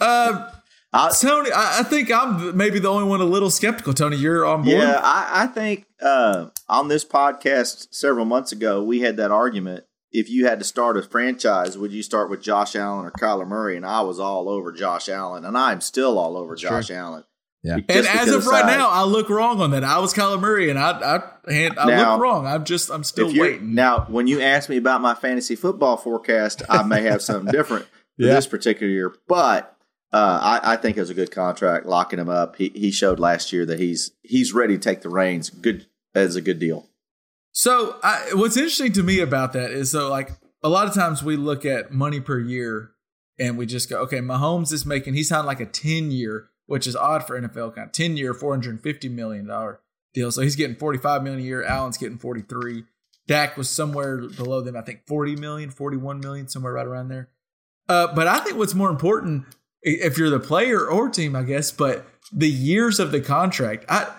Uh, I- Tony, I, I think I'm maybe the only one a little skeptical. Tony, you're on board. Yeah, I, I think uh, on this podcast several months ago, we had that argument. If you had to start a franchise, would you start with Josh Allen or Kyler Murray? And I was all over Josh Allen, and I'm still all over Josh Allen. Yeah. Just And as of right size. now, I look wrong on that. I was Kyler Murray, and I I, hand, I Now, look wrong. I'm just I'm still waiting. Now, when you ask me about my fantasy football forecast, I may have something different for Yeah. this particular year. But uh, I, I think it was a good contract, locking him up. He he showed last year that he's he's ready to take the reins. Good as a good deal. So I, what's interesting to me about that is so like a lot of times we look at money per year and we just go, okay, Mahomes is making he signed like a ten year, which is odd for NFL kind of ten year, four hundred and fifty million dollar deal. So he's getting forty five million a year. Allen's getting forty three. Dak was somewhere below them, I think 40 million, 41 million, somewhere right around there. Uh, but I think what's more important, if you're the player or team, I guess, but the years of the contract. I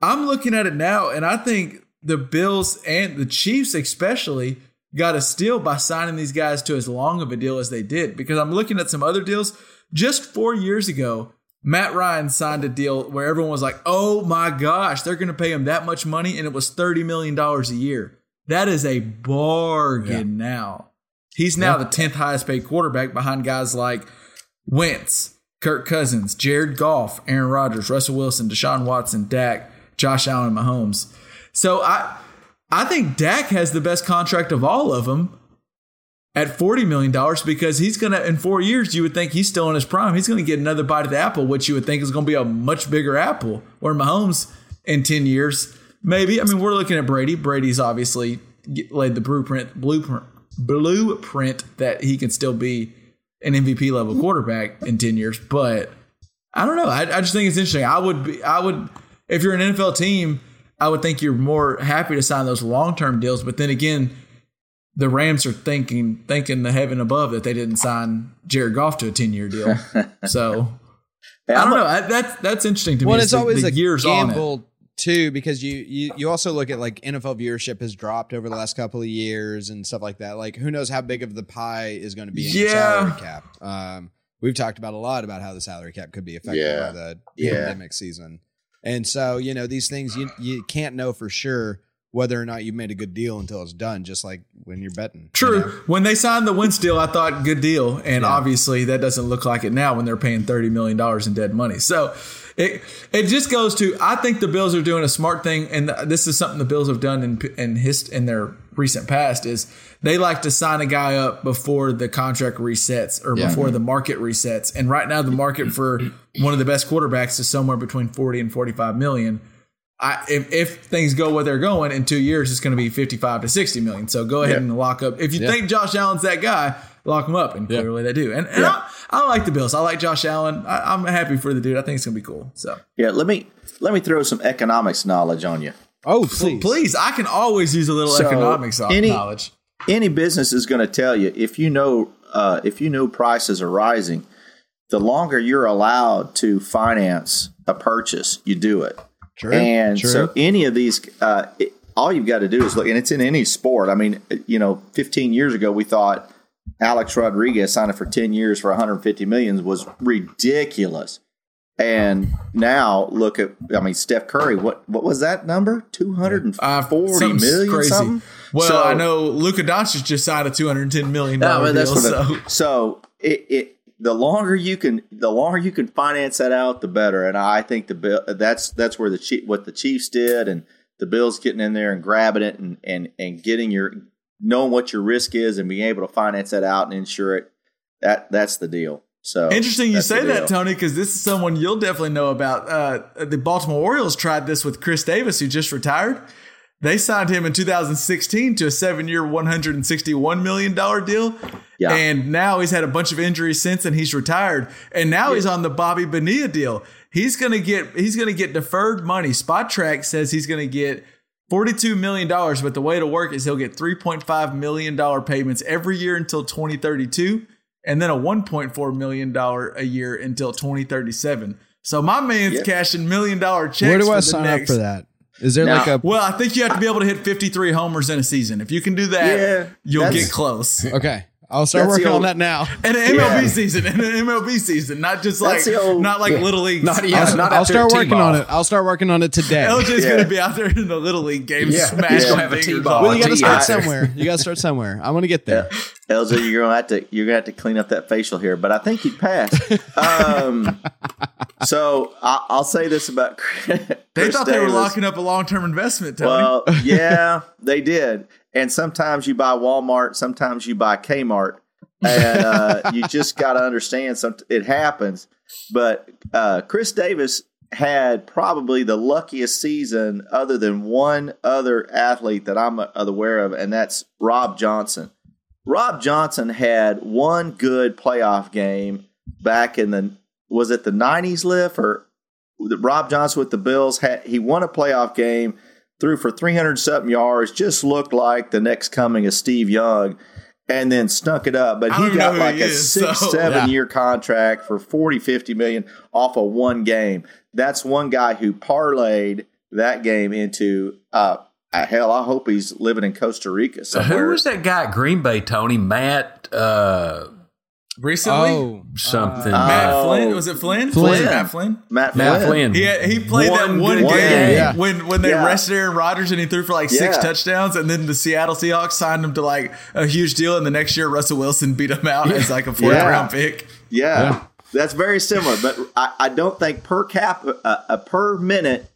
I'm looking at it now, and I think the Bills and the Chiefs especially got a steal by signing these guys to as long of a deal as they did. Because I'm looking at some other deals. Just four years ago, Matt Ryan signed a deal where everyone was like, "Oh my gosh, they're going to pay him that much money," and it was thirty million dollars a year. That is a bargain now. He's now the tenth highest paid quarterback behind guys like Wentz, Kirk Cousins, Jared Goff, Aaron Rodgers, Russell Wilson, Deshaun Watson, Dak, Josh Allen, Mahomes. So I I think Dak has the best contract of all of them at $40 million because he's going to, in four years, you would think he's still in his prime. He's going to get another bite of the apple, which you would think is going to be a much bigger apple. Where Mahomes in 10 years, maybe. I mean, we're looking at Brady. Brady's obviously laid the blueprint, blueprint, blueprint that he can still be an MVP level mm-hmm. quarterback in 10 years. But I don't know. I, I just think it's interesting. I would be, I would, if you're an NFL team, I would think you're more happy to sign those long term deals. But then again, the Rams are thinking, thinking the heaven above that they didn't sign Jared Goff to a 10 year deal. so I don't know. I, that's, that's interesting to me. Well, it's the- always the a years gamble too, because you, you you also look at like NFL viewership has dropped over the last couple of years and stuff like that. Like, who knows how big of the pie is going to be in the salary cap? Um, we've talked about a lot about how the salary cap could be affected Yeah. by the Yeah. pandemic season, and so you know these things you you can't know for sure whether or not you made a good deal until it's done. Just like when you're betting. you True. know? When they signed the Wentz deal, I thought good deal, and obviously that doesn't look like it now when they're paying thirty million dollars in dead money. So it it just goes to I think the Bills are doing a smart thing, and this is something the Bills have done in in his in their recent past is they like to sign a guy up before the contract resets or before the market resets. And right now, the market for one of the best quarterbacks is somewhere between forty and forty five million. I, if, if things go where they're going in two years, it's going to be 55 to 60 million. So go ahead and lock up. If you think Josh Allen's that guy, lock them up. And clearly they do. And, and I, I like the Bills. I like Josh Allen. I, I'm happy for the dude. I think it's going to be cool. So Yeah, let me let me throw some economics knowledge on you. Oh, please. please, I can always use a little So, economics any- knowledge. Any business is going to tell you if you know uh, if you know prices are rising, the longer you're allowed to finance a purchase, you do it. True. And True. so any of these, uh, it, all you've got to do is look, and it's in any sport. I mean, you know, 15 years ago we thought Alex Rodriguez signing for 10 years for 150 million was ridiculous. And now look at, I mean, Steph Curry. What what was that number? Two hundred and Uh, forty something's million. Something. Well, So- I know Luka Doncic just signed a 210 million No, I mean, that's deal. So I- so it, it the longer you can the longer you can finance that out, the better. And I think the bill that's that's where the what the Chiefs did, and the Bills getting in there and grabbing it and and and getting your knowing what your risk is and being able to finance that out and insure it. That that's the deal. So Interesting you say that. Tony, because this is someone you'll definitely know about. Uh, the Baltimore Orioles tried this with Chris Davis, who just retired. They signed him in 2016 to a seven-year, 161 million dollar deal. Yeah. And now he's had a bunch of injuries since, and he's retired. And now he's on the Bobby Bonilla deal. He's gonna get he's gonna get deferred money. Spotrac says he's gonna get $42 million, but the way to work is he'll get $3.5 million payments every year until 2032, and then a $1.4 million a year until 2037. So my man's Yeah. cashing million dollar checks. Where do for I the sign next, up for that? Is there Now- like a Well, I think you have to be able to hit 53 homers in a season. If you can do that, Yeah, you'll get close. okay? I'll start That's the working on that now. And an MLB Yeah. season, and an MLB season, not just like old- not like little leagues. Not yeah, I'll, not I'll start working T-ball. on it. I'll start working on it today. LJ's Yeah. gonna be out there in the little league game, Yeah. smashing He's gonna have a fingers T-ball. well, you got to start somewhere. You got to start somewhere. I'm gonna get there. LJ, you're gonna have to you're gonna have to clean up that facial hair, but I think you'd pass. Um, so I, I'll say this about Chris They thought they were locking up a long term investment, Tony. Well, yeah, they did. And sometimes you buy Walmart, sometimes you buy Kmart, and uh, you just got to understand some it happens. But uh, Chris Davis had probably the luckiest season, other than one other athlete that I'm aware of, and that's Rob Johnson. Rob Johnson had one good playoff game back in the was it the '90s, Lift or Rob Johnson with the Bills had he won a playoff game, threw for 300 something yards, just looked like the next coming of Steve Young, and then stunk it up. But he got like he a is, six, so- seven Yeah. year contract for 40, 50 million off of one game. That's one guy who parlayed that game into uh, uh, hell. I hope he's living in Costa Rica somewhere. Who was that guy at Green Bay, Tony? Matt uh, Recently, Oh, something. Uh, Matt Oh. Flynn was it Flynn? Flynn. Matt Flynn. Matt, Matt Flynn. He had, he played One that one good game, game. Yeah. when when they Yeah. rested Aaron Rodgers and he threw for like six Yeah. touchdowns, and then the Seattle Seahawks signed him to like a huge deal, and the next year Russell Wilson beat him out as like a fourth Yeah. round pick. Yeah, Yeah. that's very similar. But I, I don't think per cap uh, uh, per minute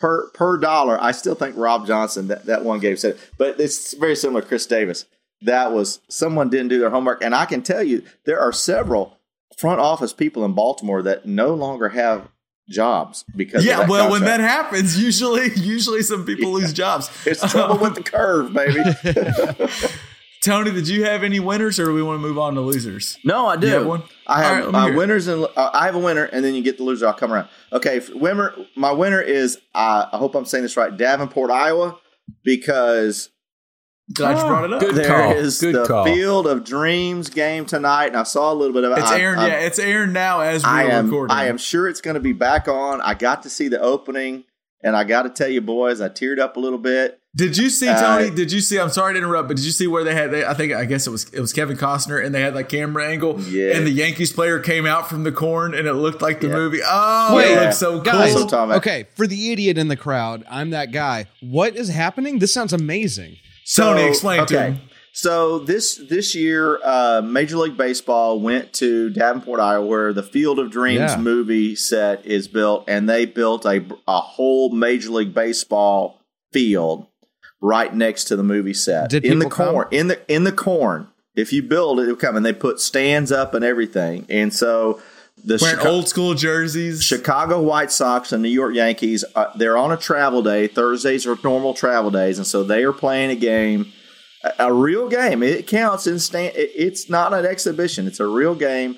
per per dollar. I still think Rob Johnson that, that one game said. But it's very similar. to Chris Davis. That was someone didn't do their homework, and I can tell you there are several front office people in Baltimore that no longer have jobs because Yeah, that well, when that happens, usually usually some people lose jobs. it's trouble with the curve, baby. Tony, did you have any winners, or do we want to move on to losers? No, I do. Have one? I have right, let uh, winners and uh, I have a winner, and then you get the loser. I'll come around. Okay, winner. My winner is uh, I hope I'm saying this right. Davenport, Iowa, because Glad you brought it up. Good there is call. Good the call. Field of Dreams game tonight, and I saw a little bit of it. It's I- airing. Yeah, it's airing now as we're I am. recording. I am sure it's going to be back on. I got to see the opening, and I got to tell you, boys, I teared up a little bit. Did you see Uh, Tony? did you see? I'm sorry to interrupt, but did you see where they had? They, I think I guess it was it was Kevin Costner, and they had like camera angle, Yeah. and the Yankees player came out from the corn, and it looked like the Yeah. movie. Oh, Wait, it looks so cool. guys. Also, Tom, Okay, for the idiot in the crowd, I'm that guy. What is happening? This sounds amazing. Tony, explain to him. So this this year, uh, Major League Baseball went to Davenport, Iowa, where the Field of Dreams Yeah. movie set is built, and they built a a whole Major League Baseball field right next to the movie set Did in the people come? corn in the in the corn. If you build it, it'll come, and they put stands up and everything, and so. The Wearing Chica- old school jerseys. Chicago White Sox and New York Yankees, uh, they're on a travel day. Thursdays are normal travel days, and so they are playing a game, a, a real game. It counts in stand. it- It's not an exhibition. It's a real game.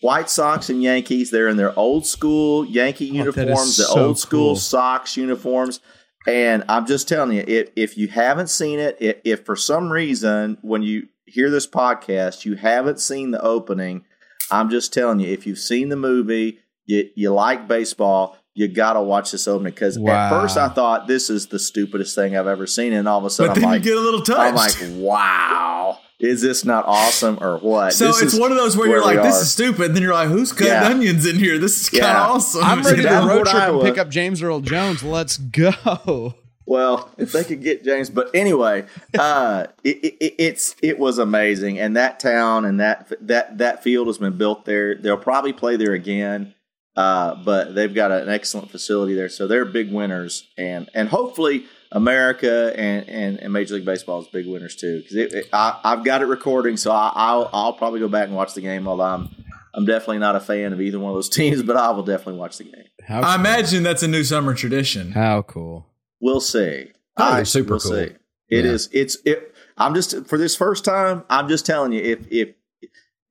White Sox and Yankees, they're in their old school Yankee Oh, uniforms, the so old school cool. Sox uniforms. And I'm just telling you, if, if you haven't seen it, if, if for some reason when you hear this podcast, you haven't seen the opening, I'm just telling you, if you've seen the movie, you, you like baseball, you got to watch this opening. Because at first I thought this is the stupidest thing I've ever seen. And all of a but sudden then I'm like, you get a little touched. I'm like, wow, is this not awesome or what? so This it's one of those where, you're like, this are. is stupid. And then you're like, who's cutting Yeah. onions in here? This is kind of Yeah. awesome. I'm ready to road trip and pick up James Earl Jones. Let's go. Well, if they could get James, but anyway, uh, it, it, it's it was amazing, and that town and that that that field has been built there. They'll probably play there again, uh, but they've got an excellent facility there, so they're big winners, and and hopefully America and and, and Major League Baseball is big winners too. Because it, it, I, I've got it recording, so I, I'll I'll probably go back and watch the game. Although I'm I'm definitely not a fan of either one of those teams, but I will definitely watch the game. How I imagine that's a new summer tradition. How cool. We'll see. Oh, I super will cool. say it yeah. is, It's it. I'm just for this first time. I'm just telling you. If if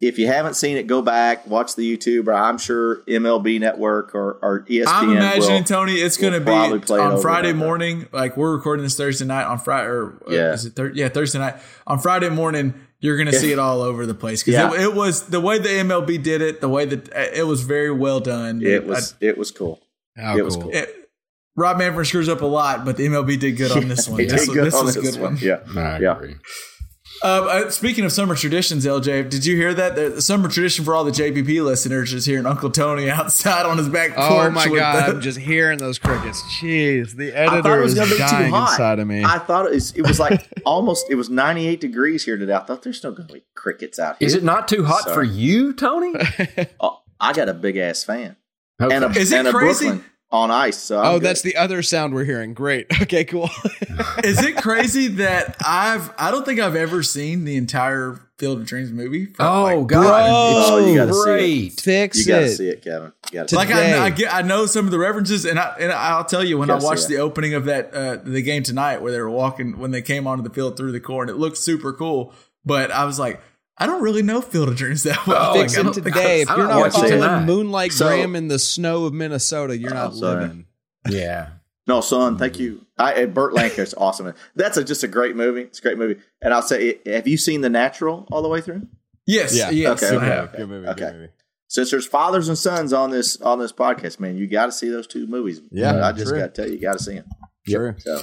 if you haven't seen it, go back watch the YouTube. Or I'm sure MLB Network or, or ESPN. I'm imagining will, Tony, it's going to be on Friday morning. Like we're recording this Thursday night on Friday, or uh, Yeah. is it thir- yeah Thursday night on Friday morning. You're going to see it all over the place because Yeah. it, it was the way the MLB did it. The way that uh, it was very well done. It was. it was cool. How it was cool. cool. It- Rob Manfred screws up a lot, but the MLB did good on this one. He this did good this on was a good one. Yeah. I Yeah. agree. Uh, uh, speaking of summer traditions, LJ, did you hear that? The, the summer tradition for all the JPP listeners is hearing Uncle Tony outside on his back porch. Oh my god! the- I'm just hearing those crickets. Jeez, the editor I thought it was is going to be too dying hot. inside of me. I thought it was, it was like almost. It was 98 degrees here today. I thought there's no going to be crickets out here. Is it not too hot Sorry. for you, Tony? Oh, I got a big ass fan Okay. and a, Is it and a crazy? Brooklyn on ice. So I'm oh, good. that's the other sound we're hearing. Great. Okay, cool. Is it crazy that I've I don't think I've ever seen the entire Field of Dreams movie? oh like, God! Oh, you it's gotta see it. great. Fix you got to it. see it, Kevin. You got to like Today. I, I get I know some of the references and I and I'll tell you when I watched the opening of that uh, the game tonight where they were walking when they came onto the field through the corn it looked super cool but I was like I don't really know Field of Dreams that oh, well. Fix Like, I it today. If you're don't not watch it following. Moonlight So- Graham in the snow of Minnesota, you're not Oh, living. Yeah. No, son, thank you. I, eh, Burt Lancaster's awesome. That's a, just a great movie. It's a great movie. And I'll say, eh, have you seen The Natural all the way through? Yes, Yeah. yes. Okay, I okay. have. Good movie. Okay. Good movie. Since there's fathers and sons on this on this podcast, man, you got to see those two movies. Yeah, I just got to tell you, you got to see them. True. So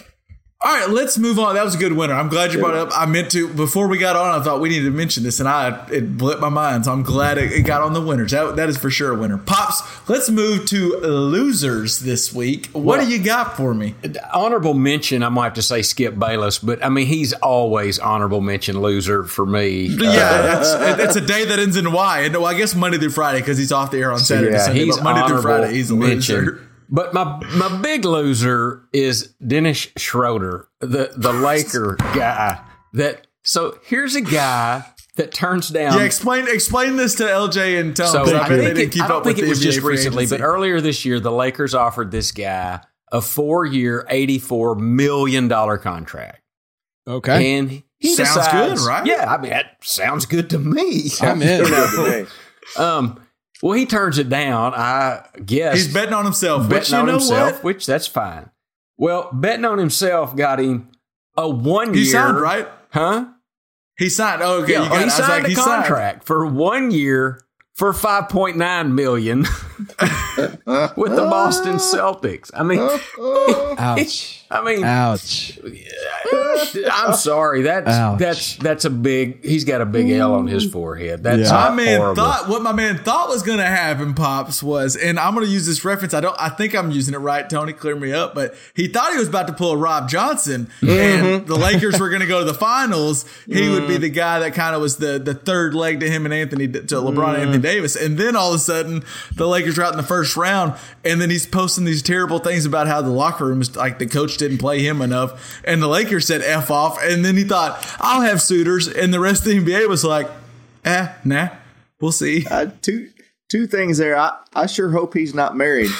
All right, let's move on. That was a good winner. I'm glad you brought it up. I meant to before we got on. I thought we needed to mention this, and I it blipped my mind. So I'm glad it, it got on the winners. That that is for sure a winner. Pops. Let's move to losers this week. What Well- do you got for me? Honorable mention. I'm gonna have to say Skip Bayless, but I mean he's always honorable mention loser for me. Uh, Yeah, that's it's a day that ends in Y. And well, I guess Monday through Friday because he's off the air on Saturday. yeah, Sunday, he's but Monday through Friday he's a mention. loser. But my my big loser is Dennis Schroeder, the the Laker guy. That so here's a guy that turns down. Yeah, explain explain this to LJ and Tone. So 'cause I I think it, keep I don't up think with it was the just recently, agency. but earlier this year, the Lakers offered this guy a four-year, eighty-four million dollar contract, Okay. and he Sounds decides- good, right? Yeah, I mean that sounds good to me. I'm in. Um, well, he turns it down. I guess he's betting on himself. betting Which you on know himself, what? which that's fine. Well, betting on himself got him a one He year. signed right. Huh? He signed. Oh, okay. Yeah, you got, he signed like, a he signed. contract for one year for five point nine million with the Boston Celtics. I mean, Ouch. I mean, Ouch. I'm sorry. That's Ouch. that's that's a big. He's got a big L on his forehead. That's My man horrible. thought what my man thought was going to happen, pops, was, and I'm going to use this reference. I don't. I think I'm using it right. Tony, clear me up. But he thought he was about to pull a Rob Johnson, Mm-hmm. and the Lakers were going to go to the finals. He would be the guy that kind of was the the third leg to him and Anthony to LeBron Mm-hmm. and Anthony Davis. And then all of a sudden, the Lakers are out in the first round, and then he's posting these terrible things about how the locker room is like the coach didn't play him enough, and the Lakers said f off. And then he thought I'll have suitors, and the rest of the NBA was like. Eh, nah. We'll see. uh, two two things there. I, I sure hope he's not married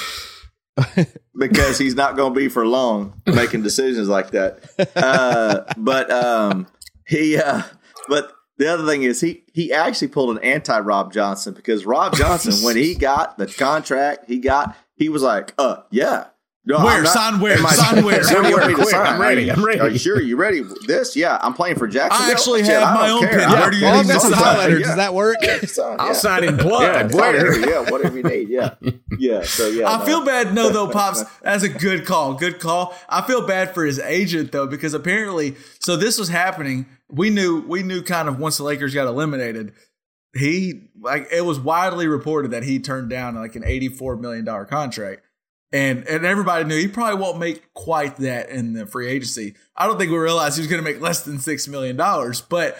because he's not going to be for long making decisions like that. Uh, but um, he, uh, but the other thing is he he actually pulled an anti Rob Johnson because Rob Johnson when he got the contract he got he was like, uh, yeah. No, Where? Not- Sign where? Am Sign where? What do you want me to Quick, sign? I'm ready, I'm ready. Are you sure? You ready? This? Yeah, I'm playing for Jacksonville. I actually Shit, have I my own care. pen. I Where do you don't need care. me to Sign sign? letter. Does that work? Sign, I'll yeah. sign in Yeah, blood. Yeah, whatever you need. Yeah, yeah. So yeah, I no. feel bad. No, though, pops. That's a good call. Good call. I feel bad for his agent though, because apparently, so this was happening. We knew. We knew kind of once the Lakers got eliminated. He like it was widely reported that he turned down like an eighty-four million dollar contract, and and everybody knew he probably won't make quite that in the free agency. I don't think we realized he was going to make less than six million dollars, but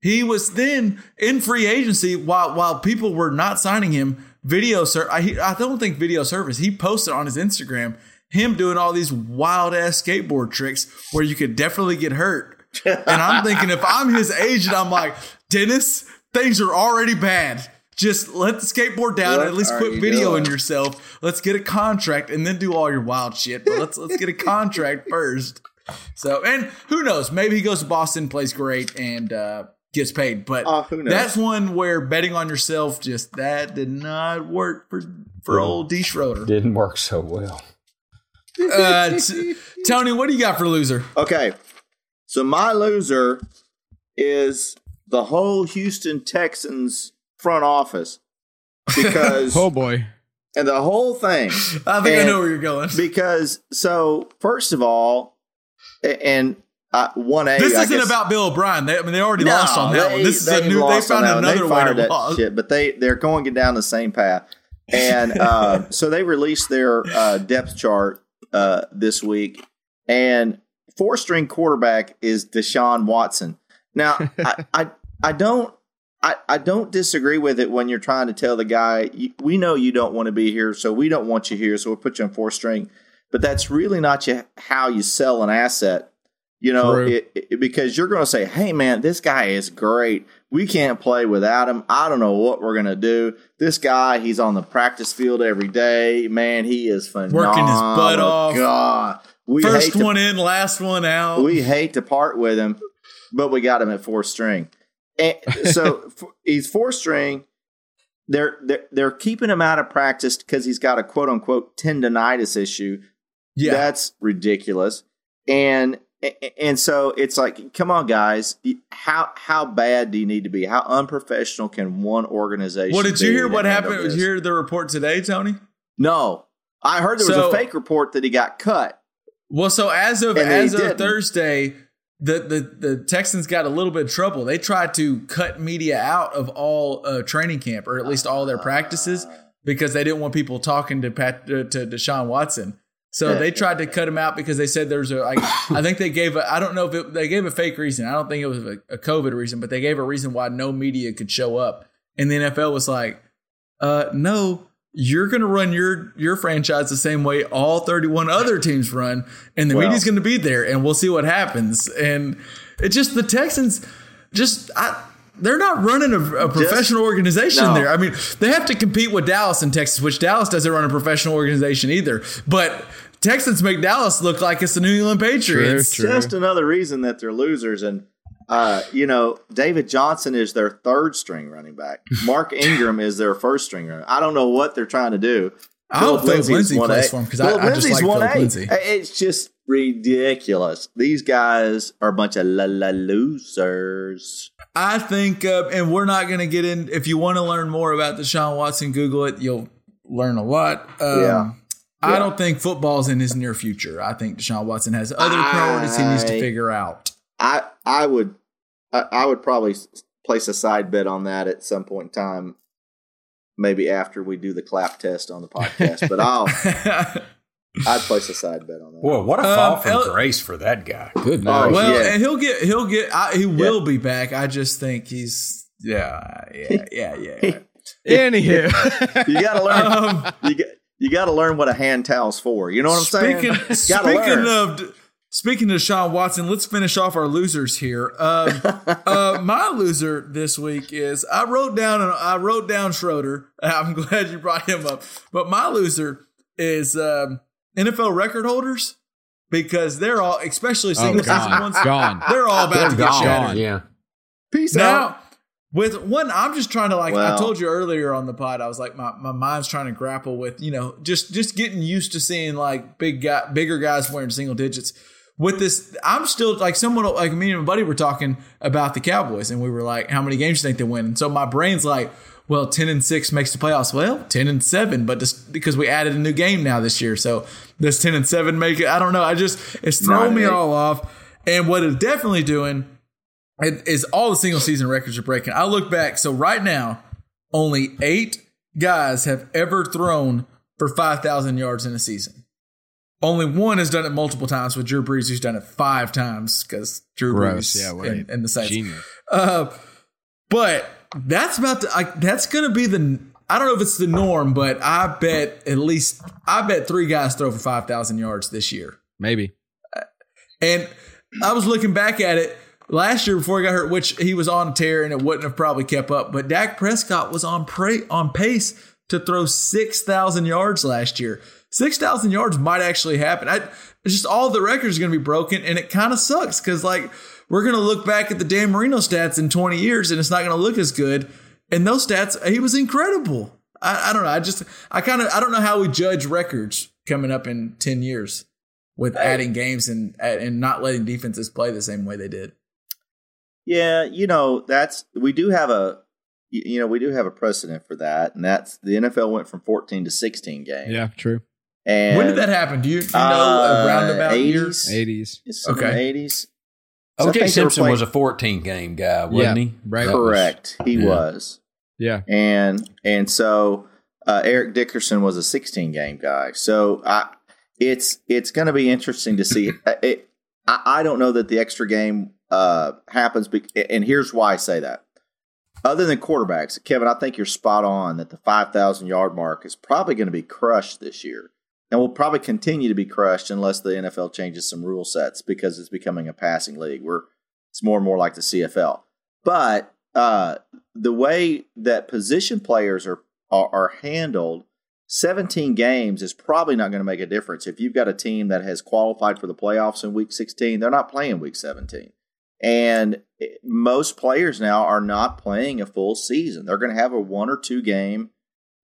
he was then in free agency while while people were not signing him. Video ser I, I don't think video service. He posted on his Instagram him doing all these wild ass skateboard tricks where you could definitely get hurt. And I'm thinking if I'm his agent, I'm like, Dennis, things are already bad. Just let the skateboard down What and at least are quit you videoing doing? yourself. Let's get a contract and then do all your wild shit. But let's let's get a contract first. So, and who knows? Maybe he goes to Boston, plays great, and uh, gets paid. But who knows? that's one where betting on yourself just that did not work for for old D Schroeder. Didn't work so well. Uh, t- Tony, what do you got for loser? Okay. So my loser is the whole Houston Texans front office because Oh boy. and the whole thing I think I know where you're going. because so first of all a- and uh, one A This I isn't guess- about Bill O'Brien. They, I mean, they already No, lost on that they- one. This is a they new. They found that one. They another way fired to that lose. shit, but they they're going down the same path. And uh, so they released their uh, depth chart uh, this week, and four string quarterback is Deshaun Watson. Now, I, I I don't. I, I don't disagree with it when you're trying to tell the guy, we know you don't want to be here, so we don't want you here, so we'll put you on four string. But that's really not you, how you sell an asset. You know, it, it- because you're going to say, hey, man, this guy is great. We can't play without him. I don't know what we're going to do. This guy, he's on the practice field every day. Man, he is phenomenal. Working his butt off. God. We First to one in, last one out. we hate to part with him, but we got him at four string. Eh, and so he's four string. They're, they're they're keeping him out of practice because he's got a quote unquote tendonitis issue. yeah, That's ridiculous. And and so it's like, come on, guys, how how bad do you need to be? How unprofessional can one organization? Well, did you hear what happened? Did you hear the report today, Tony? No, I heard there was So- a fake report that he got cut. Well, so as of as of didn't. Thursday, the, the the Texans got a little bit of trouble. They tried to cut media out of all uh, training camp, or at least all their practices, because they didn't want people talking to Pat uh, to Deshaun Watson. So they tried to cut him out because they said there's a like I think they gave a I don't know if it, they gave a fake reason. I don't think it was a, a COVID reason, but they gave a reason why no media could show up. And the NFL was like, uh, no, you're going to run your your franchise the same way all 31 other teams run, and the Well- media's going to be there, and we'll see what happens. And it's just the Texans, just I, they're not running a, a professional organization no. there. I mean, they have to compete with Dallas in Texas, which Dallas doesn't run a professional organization either. But Texans make Dallas look like it's the New England Patriots. True. just another reason that they're losers. And uh, you know, David Johnson is their third string running back. Mark Ingram is their first string runner. I don't know what they're trying to do. I hope Philip Lindsay 1A. plays for him because I, I just like Philip 1A. Lindsay. It's just ridiculous. These guys are a bunch of la la losers. I think, uh, and we're not going to get in. If you want to learn more about Deshaun Watson, Google it. You'll learn a lot. Um, Yeah. I Yeah. don't think football's in his near future. I think Deshaun Watson has other priorities he needs to figure out. I I would I, I would probably place a side bet on that at some point in time. Maybe after we do the clap test on the podcast, but I'll I'd place a side bet on that. Boy, what a fall Um, from El- grace for that guy. Good Oh, night. well, yeah. and he'll get he'll get I, he will be back. I just think he's yeah yeah yeah yeah. Anywho, you got to learn. Um, you got you got to learn what a hand towel's for. You know what I'm speaking saying? Gotta speaking learn. of speaking of Sean Watson, let's finish off our losers here. Um, uh, my loser this week is I wrote down I wrote down Schroeder. I'm glad you brought him up, but my loser is um, NFL record holders because they're all, especially oh, single season gone, ones, gone. they're all about to get Gone. shattered. Yeah. peace Now, out. with one, I'm just trying to like I told you earlier on the pod, I was like my, my mind's trying to grapple with you know just just getting used to seeing like big guy, bigger guys wearing single digits. With this, I'm still like someone like me and my buddy were talking about the Cowboys, and we were like, "How many games do you think they win?" And so my brain's like, "Well, ten and six makes the playoffs. Well, ten and seven, but just because we added a new game now this year, so does ten and seven make it? I don't know. I just it's throwing me all off. And what it's definitely doing is all the single season records are breaking. I look back, so right now, only eight guys have ever thrown for 5,000 yards in a season. Only one has done it multiple times with Drew Brees, who's done it five times because Drew Gross. Brees Yeah, and, right. and the Saints. Genius. Uh, but that's about to, I, that's going to be the, I don't know if it's the norm, but I bet at least, I bet three guys throw for 5,000 yards this year. Maybe. And I was looking back at it last year before he got hurt, which he was on a tear and it wouldn't have probably kept up. But Dak Prescott was on pra- on pace to throw 6,000 yards last year. 6,000 yards might actually happen. I, it's just all the records are going to be broken, and it kind of sucks because, like, we're going to look back at the Dan Marino stats in 20 years, and it's not going to look as good. And those stats, he was incredible. I, I don't know. I just, I kind of, I don't know how we judge records coming up in 10 years with adding games and and not letting defenses play the same way they did. Yeah, you know, that's we do have a you know, we do have a precedent for that, and that's the NFL went from 14 to 16 games. Yeah, true. And when did that happen? Do you, do you know uh, a roundabout 80s? years? 80s. Okay. 80s. So OJ think they were Simpson was a 14 game guy, wasn't Yeah, he? right. That was- correct. he yeah. was, Yeah. and and so uh, Eric Dickerson was a 16 game guy. So I, it's it's going to be interesting to see. Uh, It, I, I don't know that the extra game uh, happens, bec- and here's why I say that. Other than quarterbacks, Kevin, I think you're spot on that the 5,000 yard mark is probably going to be crushed this year. And will probably continue to be crushed unless the NFL changes some rule sets because it's becoming a passing league where it's more and more like the CFL. But uh, the way that position players are, are are handled, 17 games is probably not going to make a difference. If you've got a team that has qualified for the playoffs in week 16, they're not playing week 17. And most players now are not playing a full season. They're going to have a one or two game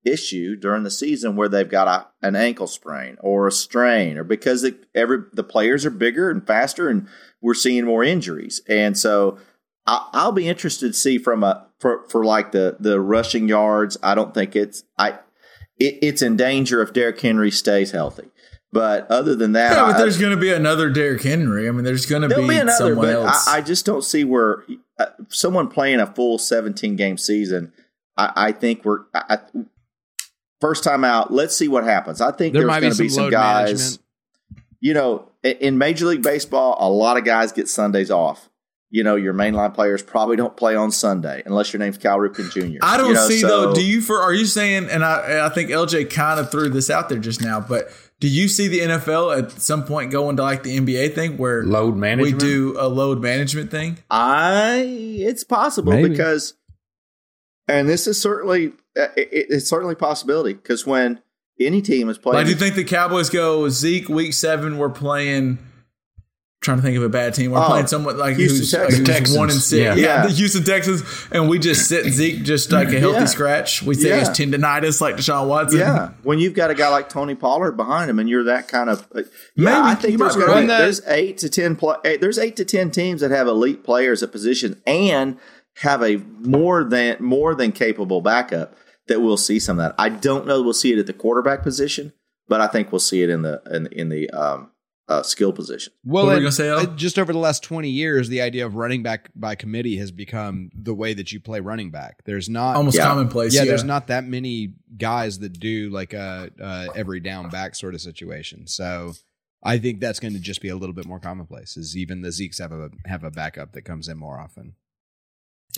issue during the season where they've got a, an ankle sprain or a strain or because the, every the players are bigger and faster and we're seeing more injuries. And so I, I'll be interested to see from a for, for like the the rushing yards. I don't think it's I it, it's in danger if Derrick Henry stays healthy. But other than that, Yeah, but I- there's going to be another Derrick Henry. I mean, there's going to be, be another, someone but else. I, I just don't see where uh, someone playing a full 17 game season. I, I think we're first time out. Let's see what happens. I think There there's might going be to be some some guys. management. You know, in Major League Baseball, a lot of guys get Sundays off. You know, your mainline players probably don't play on Sunday unless your name's Cal Ripken Jr. I don't You know, see so- though. Do you for? Are you saying? And I, I think LJ kind of threw this out there just now. But do you see the NFL at some point going to like the NBA thing where Load management? we do a load management thing? I it's possible Maybe. because, and this is certainly it, it's certainly a possibility because when any team is playing, Like, do you think the Cowboys go Zeke week seven? We're playing. Trying to think of a bad team. We're Oh, playing someone like Houston who's, Texans. who's Texans. one and six. Yeah. Yeah. Yeah. the Houston Texans, and we just sit Zeke just like a healthy Yeah. scratch. We say Yeah. it's tendonitis like Deshaun Watson. Yeah, when you've got a guy like Tony Pollard behind him, and you're that kind of uh, Maybe. yeah, I think there's gonna be, That- there's eight to ten play, eight, there's eight to ten teams that have elite players at position and have a more than more than capable backup that we'll see some of that. I don't know that we'll see it at the quarterback position, but I think we'll see it in the in, in the um, uh, skill position. Well, What were you and, gonna say, Al? uh, just over the last 20 years, the idea of running back by committee has become the way that you play running back. There's not almost Yeah. commonplace. yeah, Yeah, there's not that many guys that do like a, a every down back sort of situation. So I think that's going to just be a little bit more commonplace. Is even the Zekes have a have a backup that comes in more often.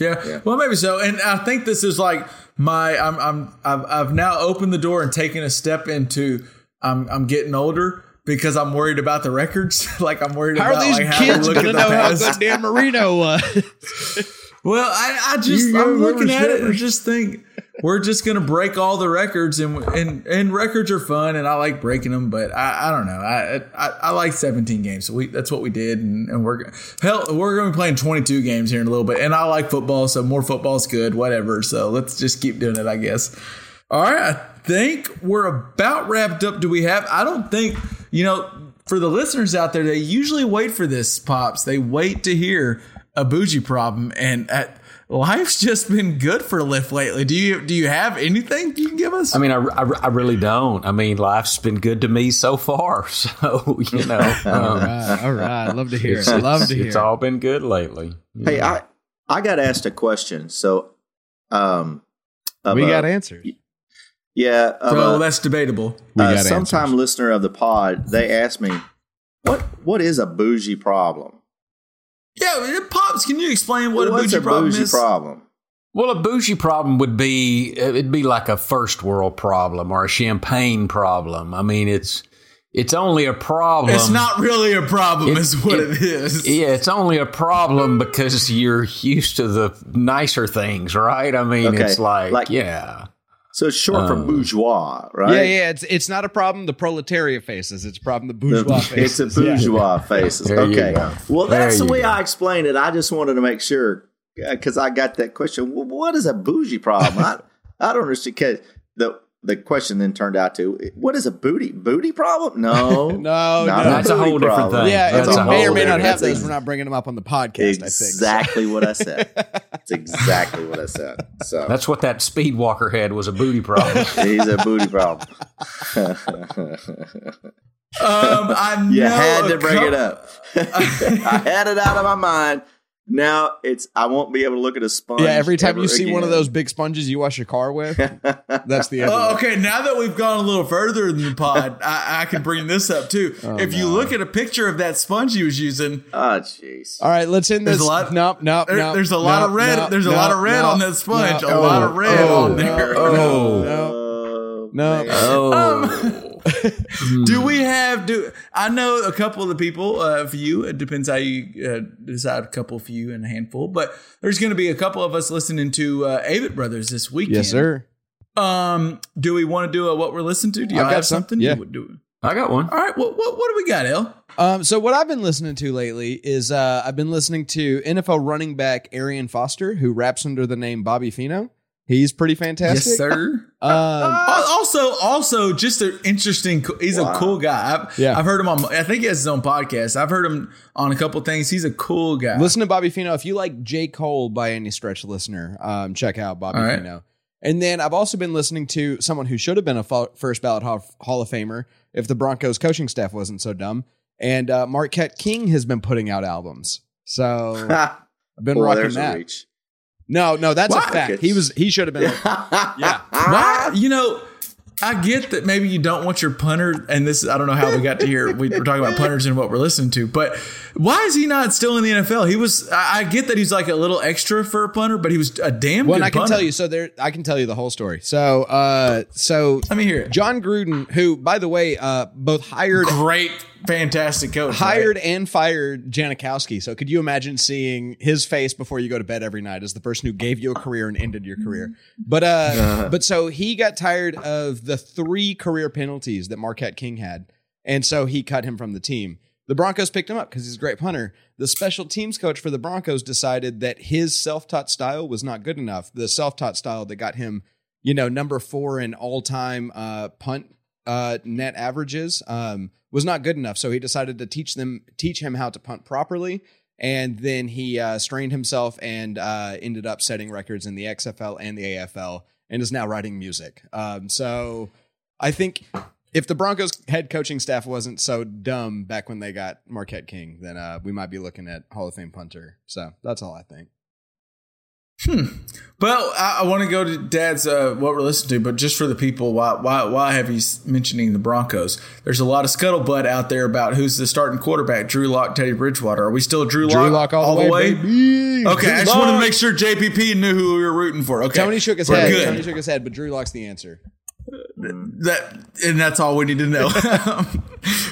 Yeah. Yeah. well, maybe so. And I think this is like my I'm I'm I've, I've now opened the door and taken a step into I'm I'm getting older because I'm worried about the records. like I'm worried about like how we look at the past. Dan Marino was? Well, I, I just You I'm looking at it and just think we're just gonna break all the records and and and records are fun and I like breaking them, but I, I don't know. I, I I like 17 games, so we that's what we did, and, and we're hell we're gonna be playing 22 games here in a little bit, and I like football, so more football's good, whatever. So let's just keep doing it, I guess. All right, I think we're about wrapped up. Do we have? I don't think you know. For the listeners out there, they usually wait for this, pops. They wait to hear a bougie problem, and at, life's just been good for Lyft lately. Do you do you have anything you can give us? I mean, I, I, I really don't. I mean, life's been good to me so far. So, you know, all um, right, all right. Love to hear it. Love it's- to hear. it's all been good lately. Hey, I I got asked a question, so um, of we got answers. yeah, of so that's debatable. We uh, got sometime answers. listener of the pod, they asked me, "What what is a bougie problem? Yeah, it pops. Can you explain what What's a bougie problem bougie is? problem? Well, a bougie problem would be it'd be like a first world problem or a champagne problem. I mean, it's it's only a problem. It's not really a problem, It- is what it- it is. Yeah, it's only a problem because you're used to the nicer things, right? I mean, Okay, it's like, like- yeah, So it's short for Um, bourgeois, right? Yeah, yeah. It's it's not a problem the proletariat faces. It's a problem the bourgeois it's faces. It's a bourgeois faces. There you Okay. Well, There that's the way go. I explained it. I just wanted to make sure because I got that question. Well, what is a bougie problem? I, I don't understand. 'cause the the question then turned out to what is a booty booty problem? No, No, not no. That's a booty whole different thing. yeah, That's if a we may or may not different- have that's those, we're not bringing them up on the podcast. Exactly what I said. That's exactly what I said. So That's what that speed walker had was a booty problem. he's a booty problem. Um, I You had to a bring it up. I had it out of my mind. Now it's I won't be able to look at a sponge. Yeah, every time you ever see one of those big sponges you wash your car with, that's the end. Oh, okay, now that we've gone a little further in the pod, I, I can bring this up too. Oh, if you look at a picture of that sponge he was using, Oh jeez. All right, let's end this. There's a lot- Nope, nope, there- nope, there's a lot nope, of red. nope, there's a lot of red nope, on that sponge. nope, a lot of red oh, on there. no, Oh. no. No. No. oh. Do we have? Do I know a couple of the people? Uh, for you, it depends how you uh, decide. A couple for you and a handful, but there's going to be a couple of us listening to uh, Avett Brothers this weekend. Yes, sir. Um, do we want to do a what we're listening to? Do you I've some, something? yeah. You do? I got one. All right. What what what do we got, El? Um, so what I've been listening to lately is uh, I've been listening to NFL running back Arian Foster, who raps under the name Bobby Feeno. He's pretty fantastic. Yes, sir. Um, Also, also, just an interesting. He's Wow. a cool guy. I've, Yeah. I've heard him on. I think he has his own podcast. I've heard him on a couple things. He's a cool guy. Listen to Bobby Feeno. If you like J. Cole by any stretch, listener, um, check out Bobby All right. Feeno. And then I've also been listening to someone who should have been a fo- first ballot Hall, Hall of Famer if the Broncos coaching staff wasn't so dumb. And uh, Marquette King has been putting out albums. So I've been Boy, rocking there's a that. No, no, that's Why? a fact. He was he should have been. yeah. Why? You know, I get that maybe you don't want your punter, and this I don't know how we got to here. We were talking about punters and what we're listening to, but why is he not still in the NFL? He was. I, I get that he's like a little extra for a punter, but he was a damn Well, good and I can punter. tell you. So there, I can tell you the whole story. So, uh, so Let me hear it. Jon Gruden, who by the way, uh, both hired Great, fantastic coach. hired right? and fired Janikowski. So could you imagine seeing his face before you go to bed every night as the person who gave you a career and ended your career? But uh but so he got tired of the three career penalties that Marquette King had. And so he cut him from the team. The Broncos picked him up because he's a great punter. The special teams coach for the Broncos decided that his self-taught style was not good enough. The self-taught style that got him, you know, number four in all-time uh, punt uh, net averages um, was not good enough. So he decided to teach them, teach him how to punt properly. And then he uh, strained himself and uh, ended up setting records in the XFL and the AFL, and is now writing music. Um, so I think if the Broncos head coaching staff wasn't so dumb back when they got Marquette King, then uh, we might be looking at Hall of Fame punter. So that's all I think. Well, I, I want to go to Dad's uh, what we're listening to, but just for the people, why why why have you mentioning the Broncos? There's a lot of scuttlebutt out there about who's the starting quarterback: Drew Lock, Teddy Bridgewater. Are we still Drew Lock? Drew Lock all, the way, baby. Okay, I Drew just wanted to make sure JPP knew who we were rooting for. Okay, Tony shook his We're head. Good. Tony shook his head, but Drew Lock's the answer. that and that's all we need to know.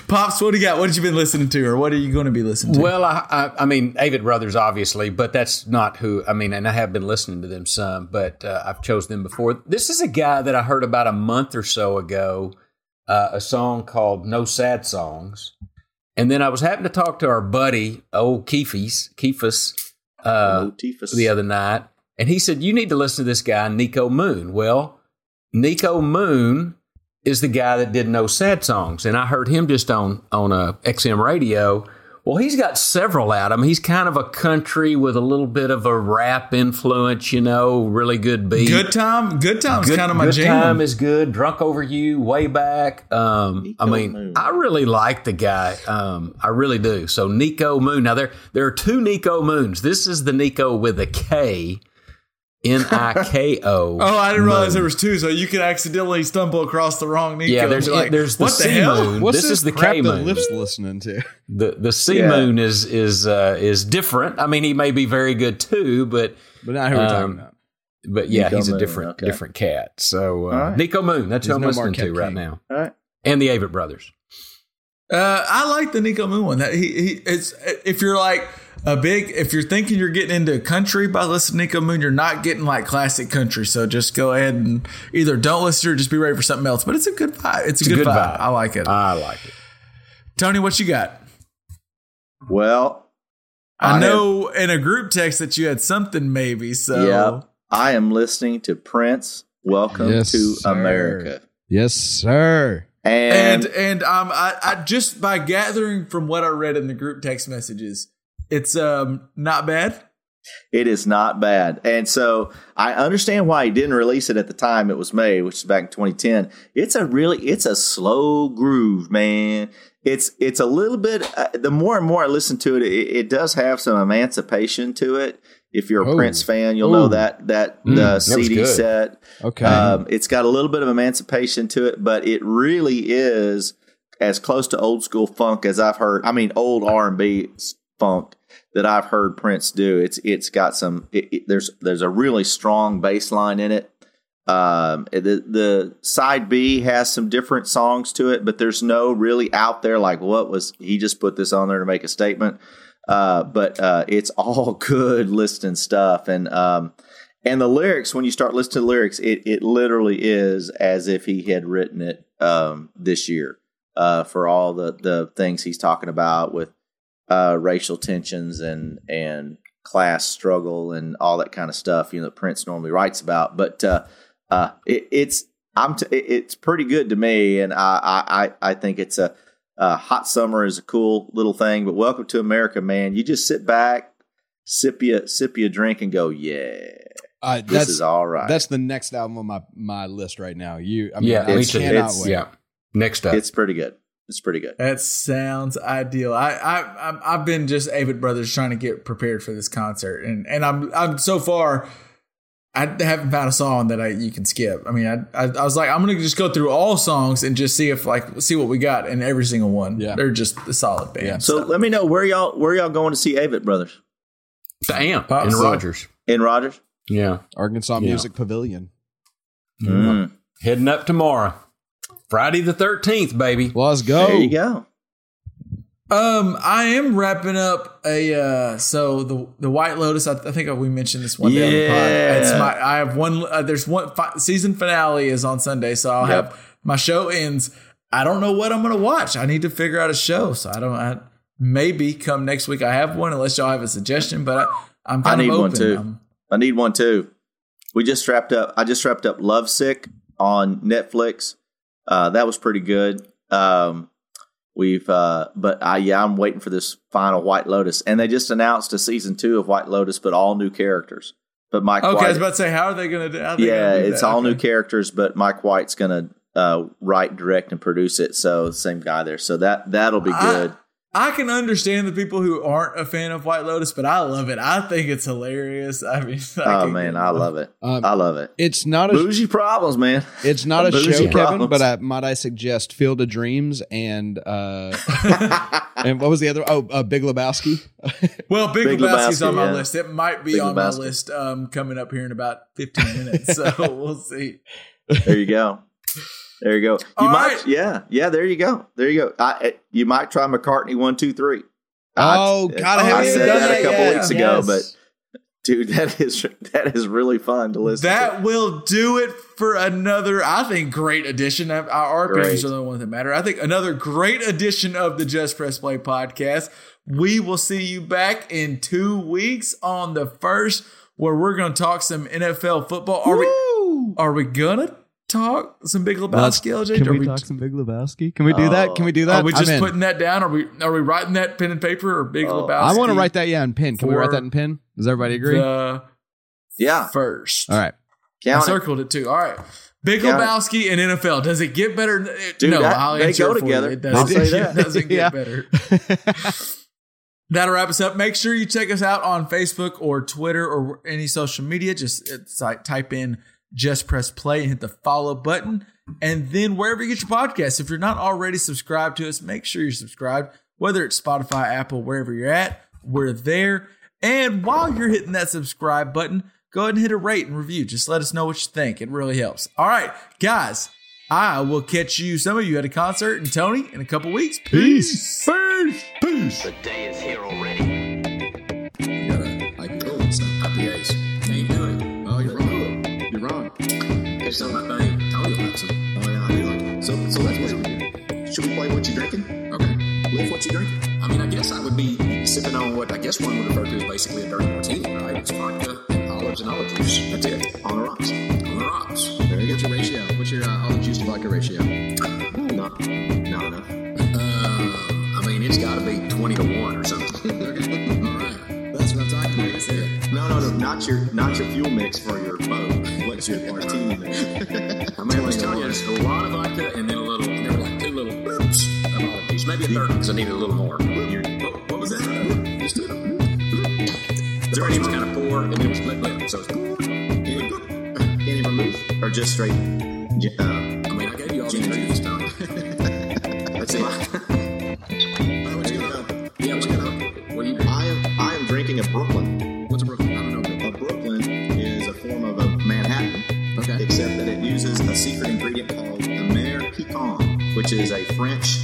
Pops, what do you got? What have you been listening to, or what are you going to be listening to? Well, I, I, I mean, Avett Brothers, obviously, but that's not who. I mean, and I have been listening to them some, but uh, I've chose them before. This is a guy that I heard about a month or so ago, uh, a song called "No Sad Songs," and then I was having to talk to our buddy, old Keefes, Keefus, uh, the other night, and he said, "You need to listen to this guy, Niko Moon." Well, Niko Moon is the guy that did no sad songs, and I heard him just on on a XM radio. Well, he's got several out. I mean, he's kind of a country with a little bit of a rap influence, you know, really good beat. good time, good time's Good, kind of my jam. good jam. time is good. Drunk over you, way back. Um, I mean, Moon. I really like the guy. Um, I really do. So Niko Moon. Now there there are two Nico Moons. This is the Niko with a K, N I K O. Oh, I didn't realize Moon. there was two, so you could accidentally stumble across the wrong Nico. Yeah, there's be like, there's the what the C hell? moon. What's this is the crap K that moon. Lift's listening to? The the C Yeah. moon is is uh, is different. I mean, he may be very good too, but But not who we're talking Um, about. but yeah, Nico he's a different okay. different cat. So uh, All right. Niko Moon, that's who I'm no listening Marquette to right now, All right. and the Avett Brothers. Uh, I like the Niko Moon one. That he, he it's if you're like a big. If you're thinking you're getting into country by listening to Niko Moon, you're not getting like classic country. So just go ahead and either don't listen or just be ready for something else. But it's a good vibe. It's, a, good, vibe. I like it. I like it. Tony, what you got? Well, I, I know in a group text that you had something maybe. So yeah, I am listening to Prince. Welcome Yes, to sir. America. Yes, sir. And, and and um, I, I just by gathering from what I read in the group text messages, it's um not bad. It is not bad. And so I understand why he didn't release it at the time it was made, which is back in 2010. It's a really it's a slow groove, man. It's it's a little bit uh, the more and more I listen to it, it, it does have some emancipation to it. If you're a Oh. Prince fan, you'll know that that Mm, the CD good. set. Okay. Um, it's got a little bit of emancipation to it, but it really is as close to old school funk as I've heard. I mean, old R and B funk that I've heard Prince do. It's it's got some. It, it- there's there's a really strong bass line in it. Um, the the side B has some different songs to it, but there's no really out there like what was he just put this on there to make a statement. Uh, but uh, it's all good listening stuff, and um, and the lyrics when you start listening to lyrics, it it literally is as if he had written it um, this year uh, for all the the things he's talking about with uh, racial tensions and and class struggle and all that kind of stuff. You know, that Prince normally writes about, but uh, uh, it, it's I'm t- it's pretty good to me, and I I I I think it's a uh, hot summer is a cool little thing. But welcome to America, man. You just sit back, sip you sip you a drink, and go, yeah, Uh, this that's is all right. that's the next album on my my list right now. You, I mean, yeah, I it's- cannot it's- wait. Yeah. Next up. it's pretty good. It's pretty good. That sounds ideal. I, I I'm- I've been just Avett Brothers trying to get prepared for this concert, and and I'm I'm so far. I haven't found a song that I you can skip. I mean, I, I I was like, I'm gonna just go through all songs and just see if like see what we got in every single one. Yeah. they're just a solid band. Yeah. So let me know where y'all where y'all going to see Avett Brothers the amp Pop in Soul. Rogers. in Rogers. Yeah. Arkansas Yeah. Music Pavilion. Mm. Heading up tomorrow. Friday the 13th, baby. Let's go. There you go. Um, I am wrapping up a uh so the the White Lotus. I, I think we mentioned this one day on the pod. Yeah. It's my I have one. Uh, there's one fi- season finale is on Sunday, so I'll Yep. have my show ends. I don't know what I'm gonna watch. I need to figure out a show, so I don't. I, maybe come next week I have one, unless y'all have a suggestion. But I, I'm I kind need of one open. too. I'm- I need one too. We just wrapped up. I just wrapped up Lovesick on Netflix. Uh, that was pretty good. Um, we've, uh, but I yeah, I'm waiting for this final White Lotus, and they just announced a season two of White Lotus, but all new characters. But Mike okay, I White, was about to say, how are they gonna do? how are they yeah, it's that? all new characters, but Mike White's gonna uh, write, direct, and produce it. So same guy there. So that that'll be good. I can understand the people who aren't a fan of White Lotus, but I love it. I think it's hilarious. I mean, I oh man, I love it. Um, I love it. It's not a Bougie problems, man. it's not a Bougie show, Kevin, but I, might I suggest Field of Dreams and uh and what was the other? Oh, uh, Big Lebowski. Well, Big, Big Lebowski's Lebowski, on my yeah. list. It might be Big on my list um, coming up here in about 15 minutes. So we'll see. There you go. There you go. You All might, right. yeah, yeah. There you go. There you go. I, eh, you might try McCartney one, two, three. Oh, I, God, I I haven't said even that, done a couple yet. weeks ago, Yes. but dude, that is that is really fun to listen. To. That to. will do it for another, I think, great edition. Our- Our opinions are the ones that matter. I think another great edition of the Just Press Play podcast. We will see you back in two weeks on the first, where we're going to talk some NFL football. Are we? Are we gonna talk some Big Lebowski? LJ? Can Are we, talk some Big Lebowski? Can we do that? Can we do oh, that? Are we just putting that down? Are we? Are we writing that pen and paper or Big Oh, Lebowski? I want to write that yeah in pen. Can we write that in pen? Does everybody agree? The Yeah, first. All right. I count it. circled it too. All right. Big Count it. Lebowski and NFL. Does it get better? Uh, Dude, no, that- I'll they answer go it for you. together. It I'll doesn't, say it that. doesn't get Yeah. better. That'll wrap us up. Make sure you check us out on Facebook or Twitter or any social media. Just uh, it's like type in just press play and hit the follow button. And then wherever you get your podcast, if you're not already subscribed to us, make sure you're subscribed, whether it's Spotify, Apple, wherever you're at, we're there. And while you're hitting that subscribe button, go ahead and hit a rate and review. Just let us know what you think. It really helps. All right, guys, I will catch you, some of you at a concert, and Tony in a couple weeks. Peace. Peace. Peace. The day is here already. IPAs. Can't do It's not my thing. Tony likes them. Oh yeah, I do like. So so that's what. Should we play what you drinking? Okay. Live what you drinking. I mean, I guess I would be sipping on what I guess one would refer to as basically a dirty martini, right? It's vodka, and olives, and olive juice. That's it. On the rocks. On the rocks. There you go. What's your ratio? What's your uh, olive juice to vodka ratio? Not, not enough. Uh, I mean, it's got to be 20 to 1 or something. okay. All right. That's what I'm talking about. There. No, no, no, not your not your fuel mix for your boat. What's your martini? I mean, I was telling you, it's a lot of vodka and then a little, there were like two little bloops of olive juice. Maybe a third because I needed a little more. What, what was that? Just a. The first was kind of poor and then it was blip blip. So it's poor. Any vermouth or just straight? Uh, I mean, I gave you all the ingredients, Tony. that's it. which is a French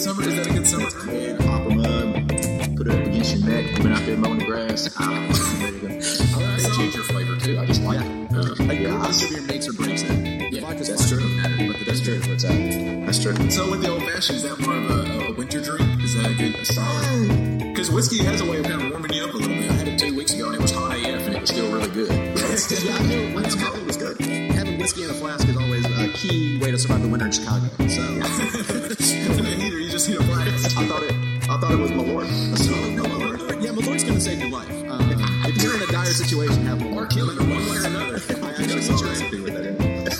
good summer? Is that a good summer? And pop them up, put it up against your neck. Been out there mowing the grass. Ah, there you go. All right. It's ginger flavor, too. I just like it. Uh, yeah, this of your makes or breaks it. Yeah, Vodka's that's fine, true. matter, but the That's true. what's that? That's true. So with the old fashioned, is that more of a, a winter drink? Is that a good, solid? Because whiskey has a way of kind of warming you up a little bit. I had it two weeks ago and it was hot AF and it was still really good. yeah, I knew when it's cold, it was good. Having whiskey in a flask is always a key way to survive the winter in Chicago. So, So, no Malort. yeah, Malort's going to save your life. Um, if you're in a dire situation, have Malort. Or killing it one way or another. I actually saw a recipe with that in it.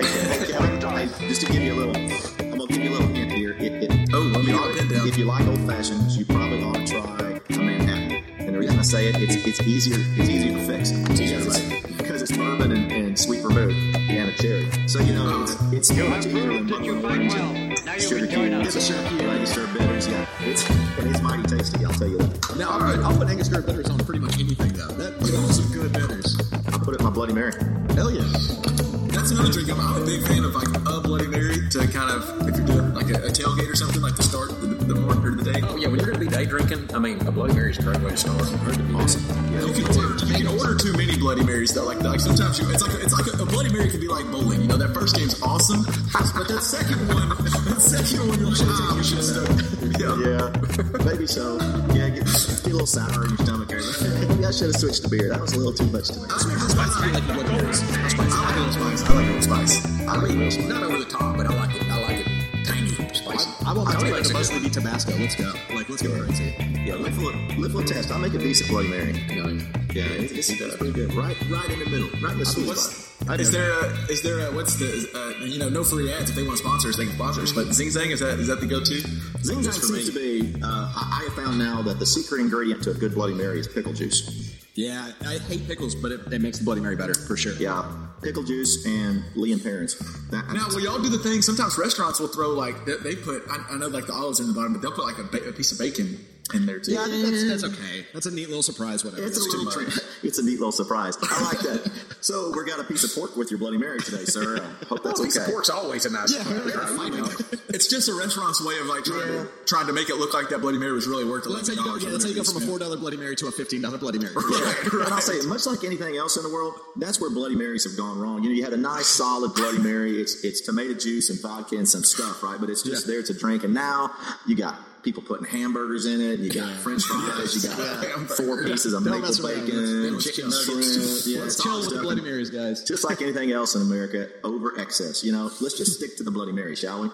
Hey, Kevin, hey, just to give you a little, I'm gonna give you a little hint here. It, it, Oh, let me you get pin down. If you like old fashions, you probably ought to try a Manhattan. And the reason I say it, it's it's easier it's easier to fix. It's easier to make because it's bourbon and, and sweet vermouth and a cherry. So you know it's it's much easier than buffalo orange and sugar cubes, Register bitters. Yeah, it's it's mighty tasty. I'll tell you that. Now, I'll, put, I'll put Angostura bitters on pretty much anything, though. That, those are good bitters. I'll put it in my Bloody Mary. Hell yeah. That's another drink. I'm, I'm a big fan of like a Bloody Mary to kind of if you're doing like a, a tailgate or something like to start the, the morning or the day. Oh, yeah, when you're going to be day drinking, I mean, a Bloody Mary's a great way to start. Awesome. You can order, you can order too many Bloody Marys though. Like, like sometimes you, it's like it's like a, a Bloody Mary can be like bowling. You know, that first game's awesome, but that second one, that second one, you're like, ah, we should have. Yeah. Yeah, maybe so. Yeah, get, get a little sour in your stomach. Maybe I should have switched to beer. That was a little too much to me. I like a little spice. I like a little spice. I like a little spice. I mean, not over the top, but I like it. I like it tangy, spicy. I want my Tony taste to it mostly be Tabasco. Let's go. Like, let's go crazy. Yeah, live for live for a test. I'll make a decent Bloody Mary. Yeah, it's, it's, it's pretty good. Right, right in the middle, right in the sweet spot. is there a, is there a, what's the, uh, you know, no free ads if they want sponsors they can sponsor us. But Zing Zang, is that, is that the go-to? Zing Zang seems to be. Uh, I, I have found now that the secret ingredient to a good Bloody Mary is pickle juice. Yeah, I hate pickles, but it, it makes the Bloody Mary better, for sure. Yeah, pickle juice and Lea and Perrins. That, Now, will y'all do the thing? Sometimes restaurants will throw like they, they put. I, I know like the olives are in the bottom, but they'll put like a, ba- a piece of bacon in there too. Yeah, I think that's, that's okay. That's a neat little surprise, whatever. It's a It's too little much. It's a neat little surprise. I like that. so we got a piece of pork with your Bloody Mary today, sir. I hope that's Well, piece of okay. pork's always a nice Yeah, surprise, yeah. You know? It's just a restaurant's way of like trying to trying to make it look like that Bloody Mary was really worth Well, that's how you go. Yeah, that's how you go from a four dollar Bloody Mary to a fifteen dollar Bloody Mary. And I'll say, it, much like anything else in the world, that's where Bloody Marys have gone wrong. You know, you had a nice, solid Bloody Mary. It's it's tomato juice and vodka and some stuff, right? But it's just there to drink. And now you got got people putting hamburgers in it. You got French fries. You got four pieces of maple bacon, chicken nuggets. Yeah, Let's chill with the. Bloody Marys, guys. Just like anything else in America, over excess. You know, let's just stick to the Bloody Mary, shall we?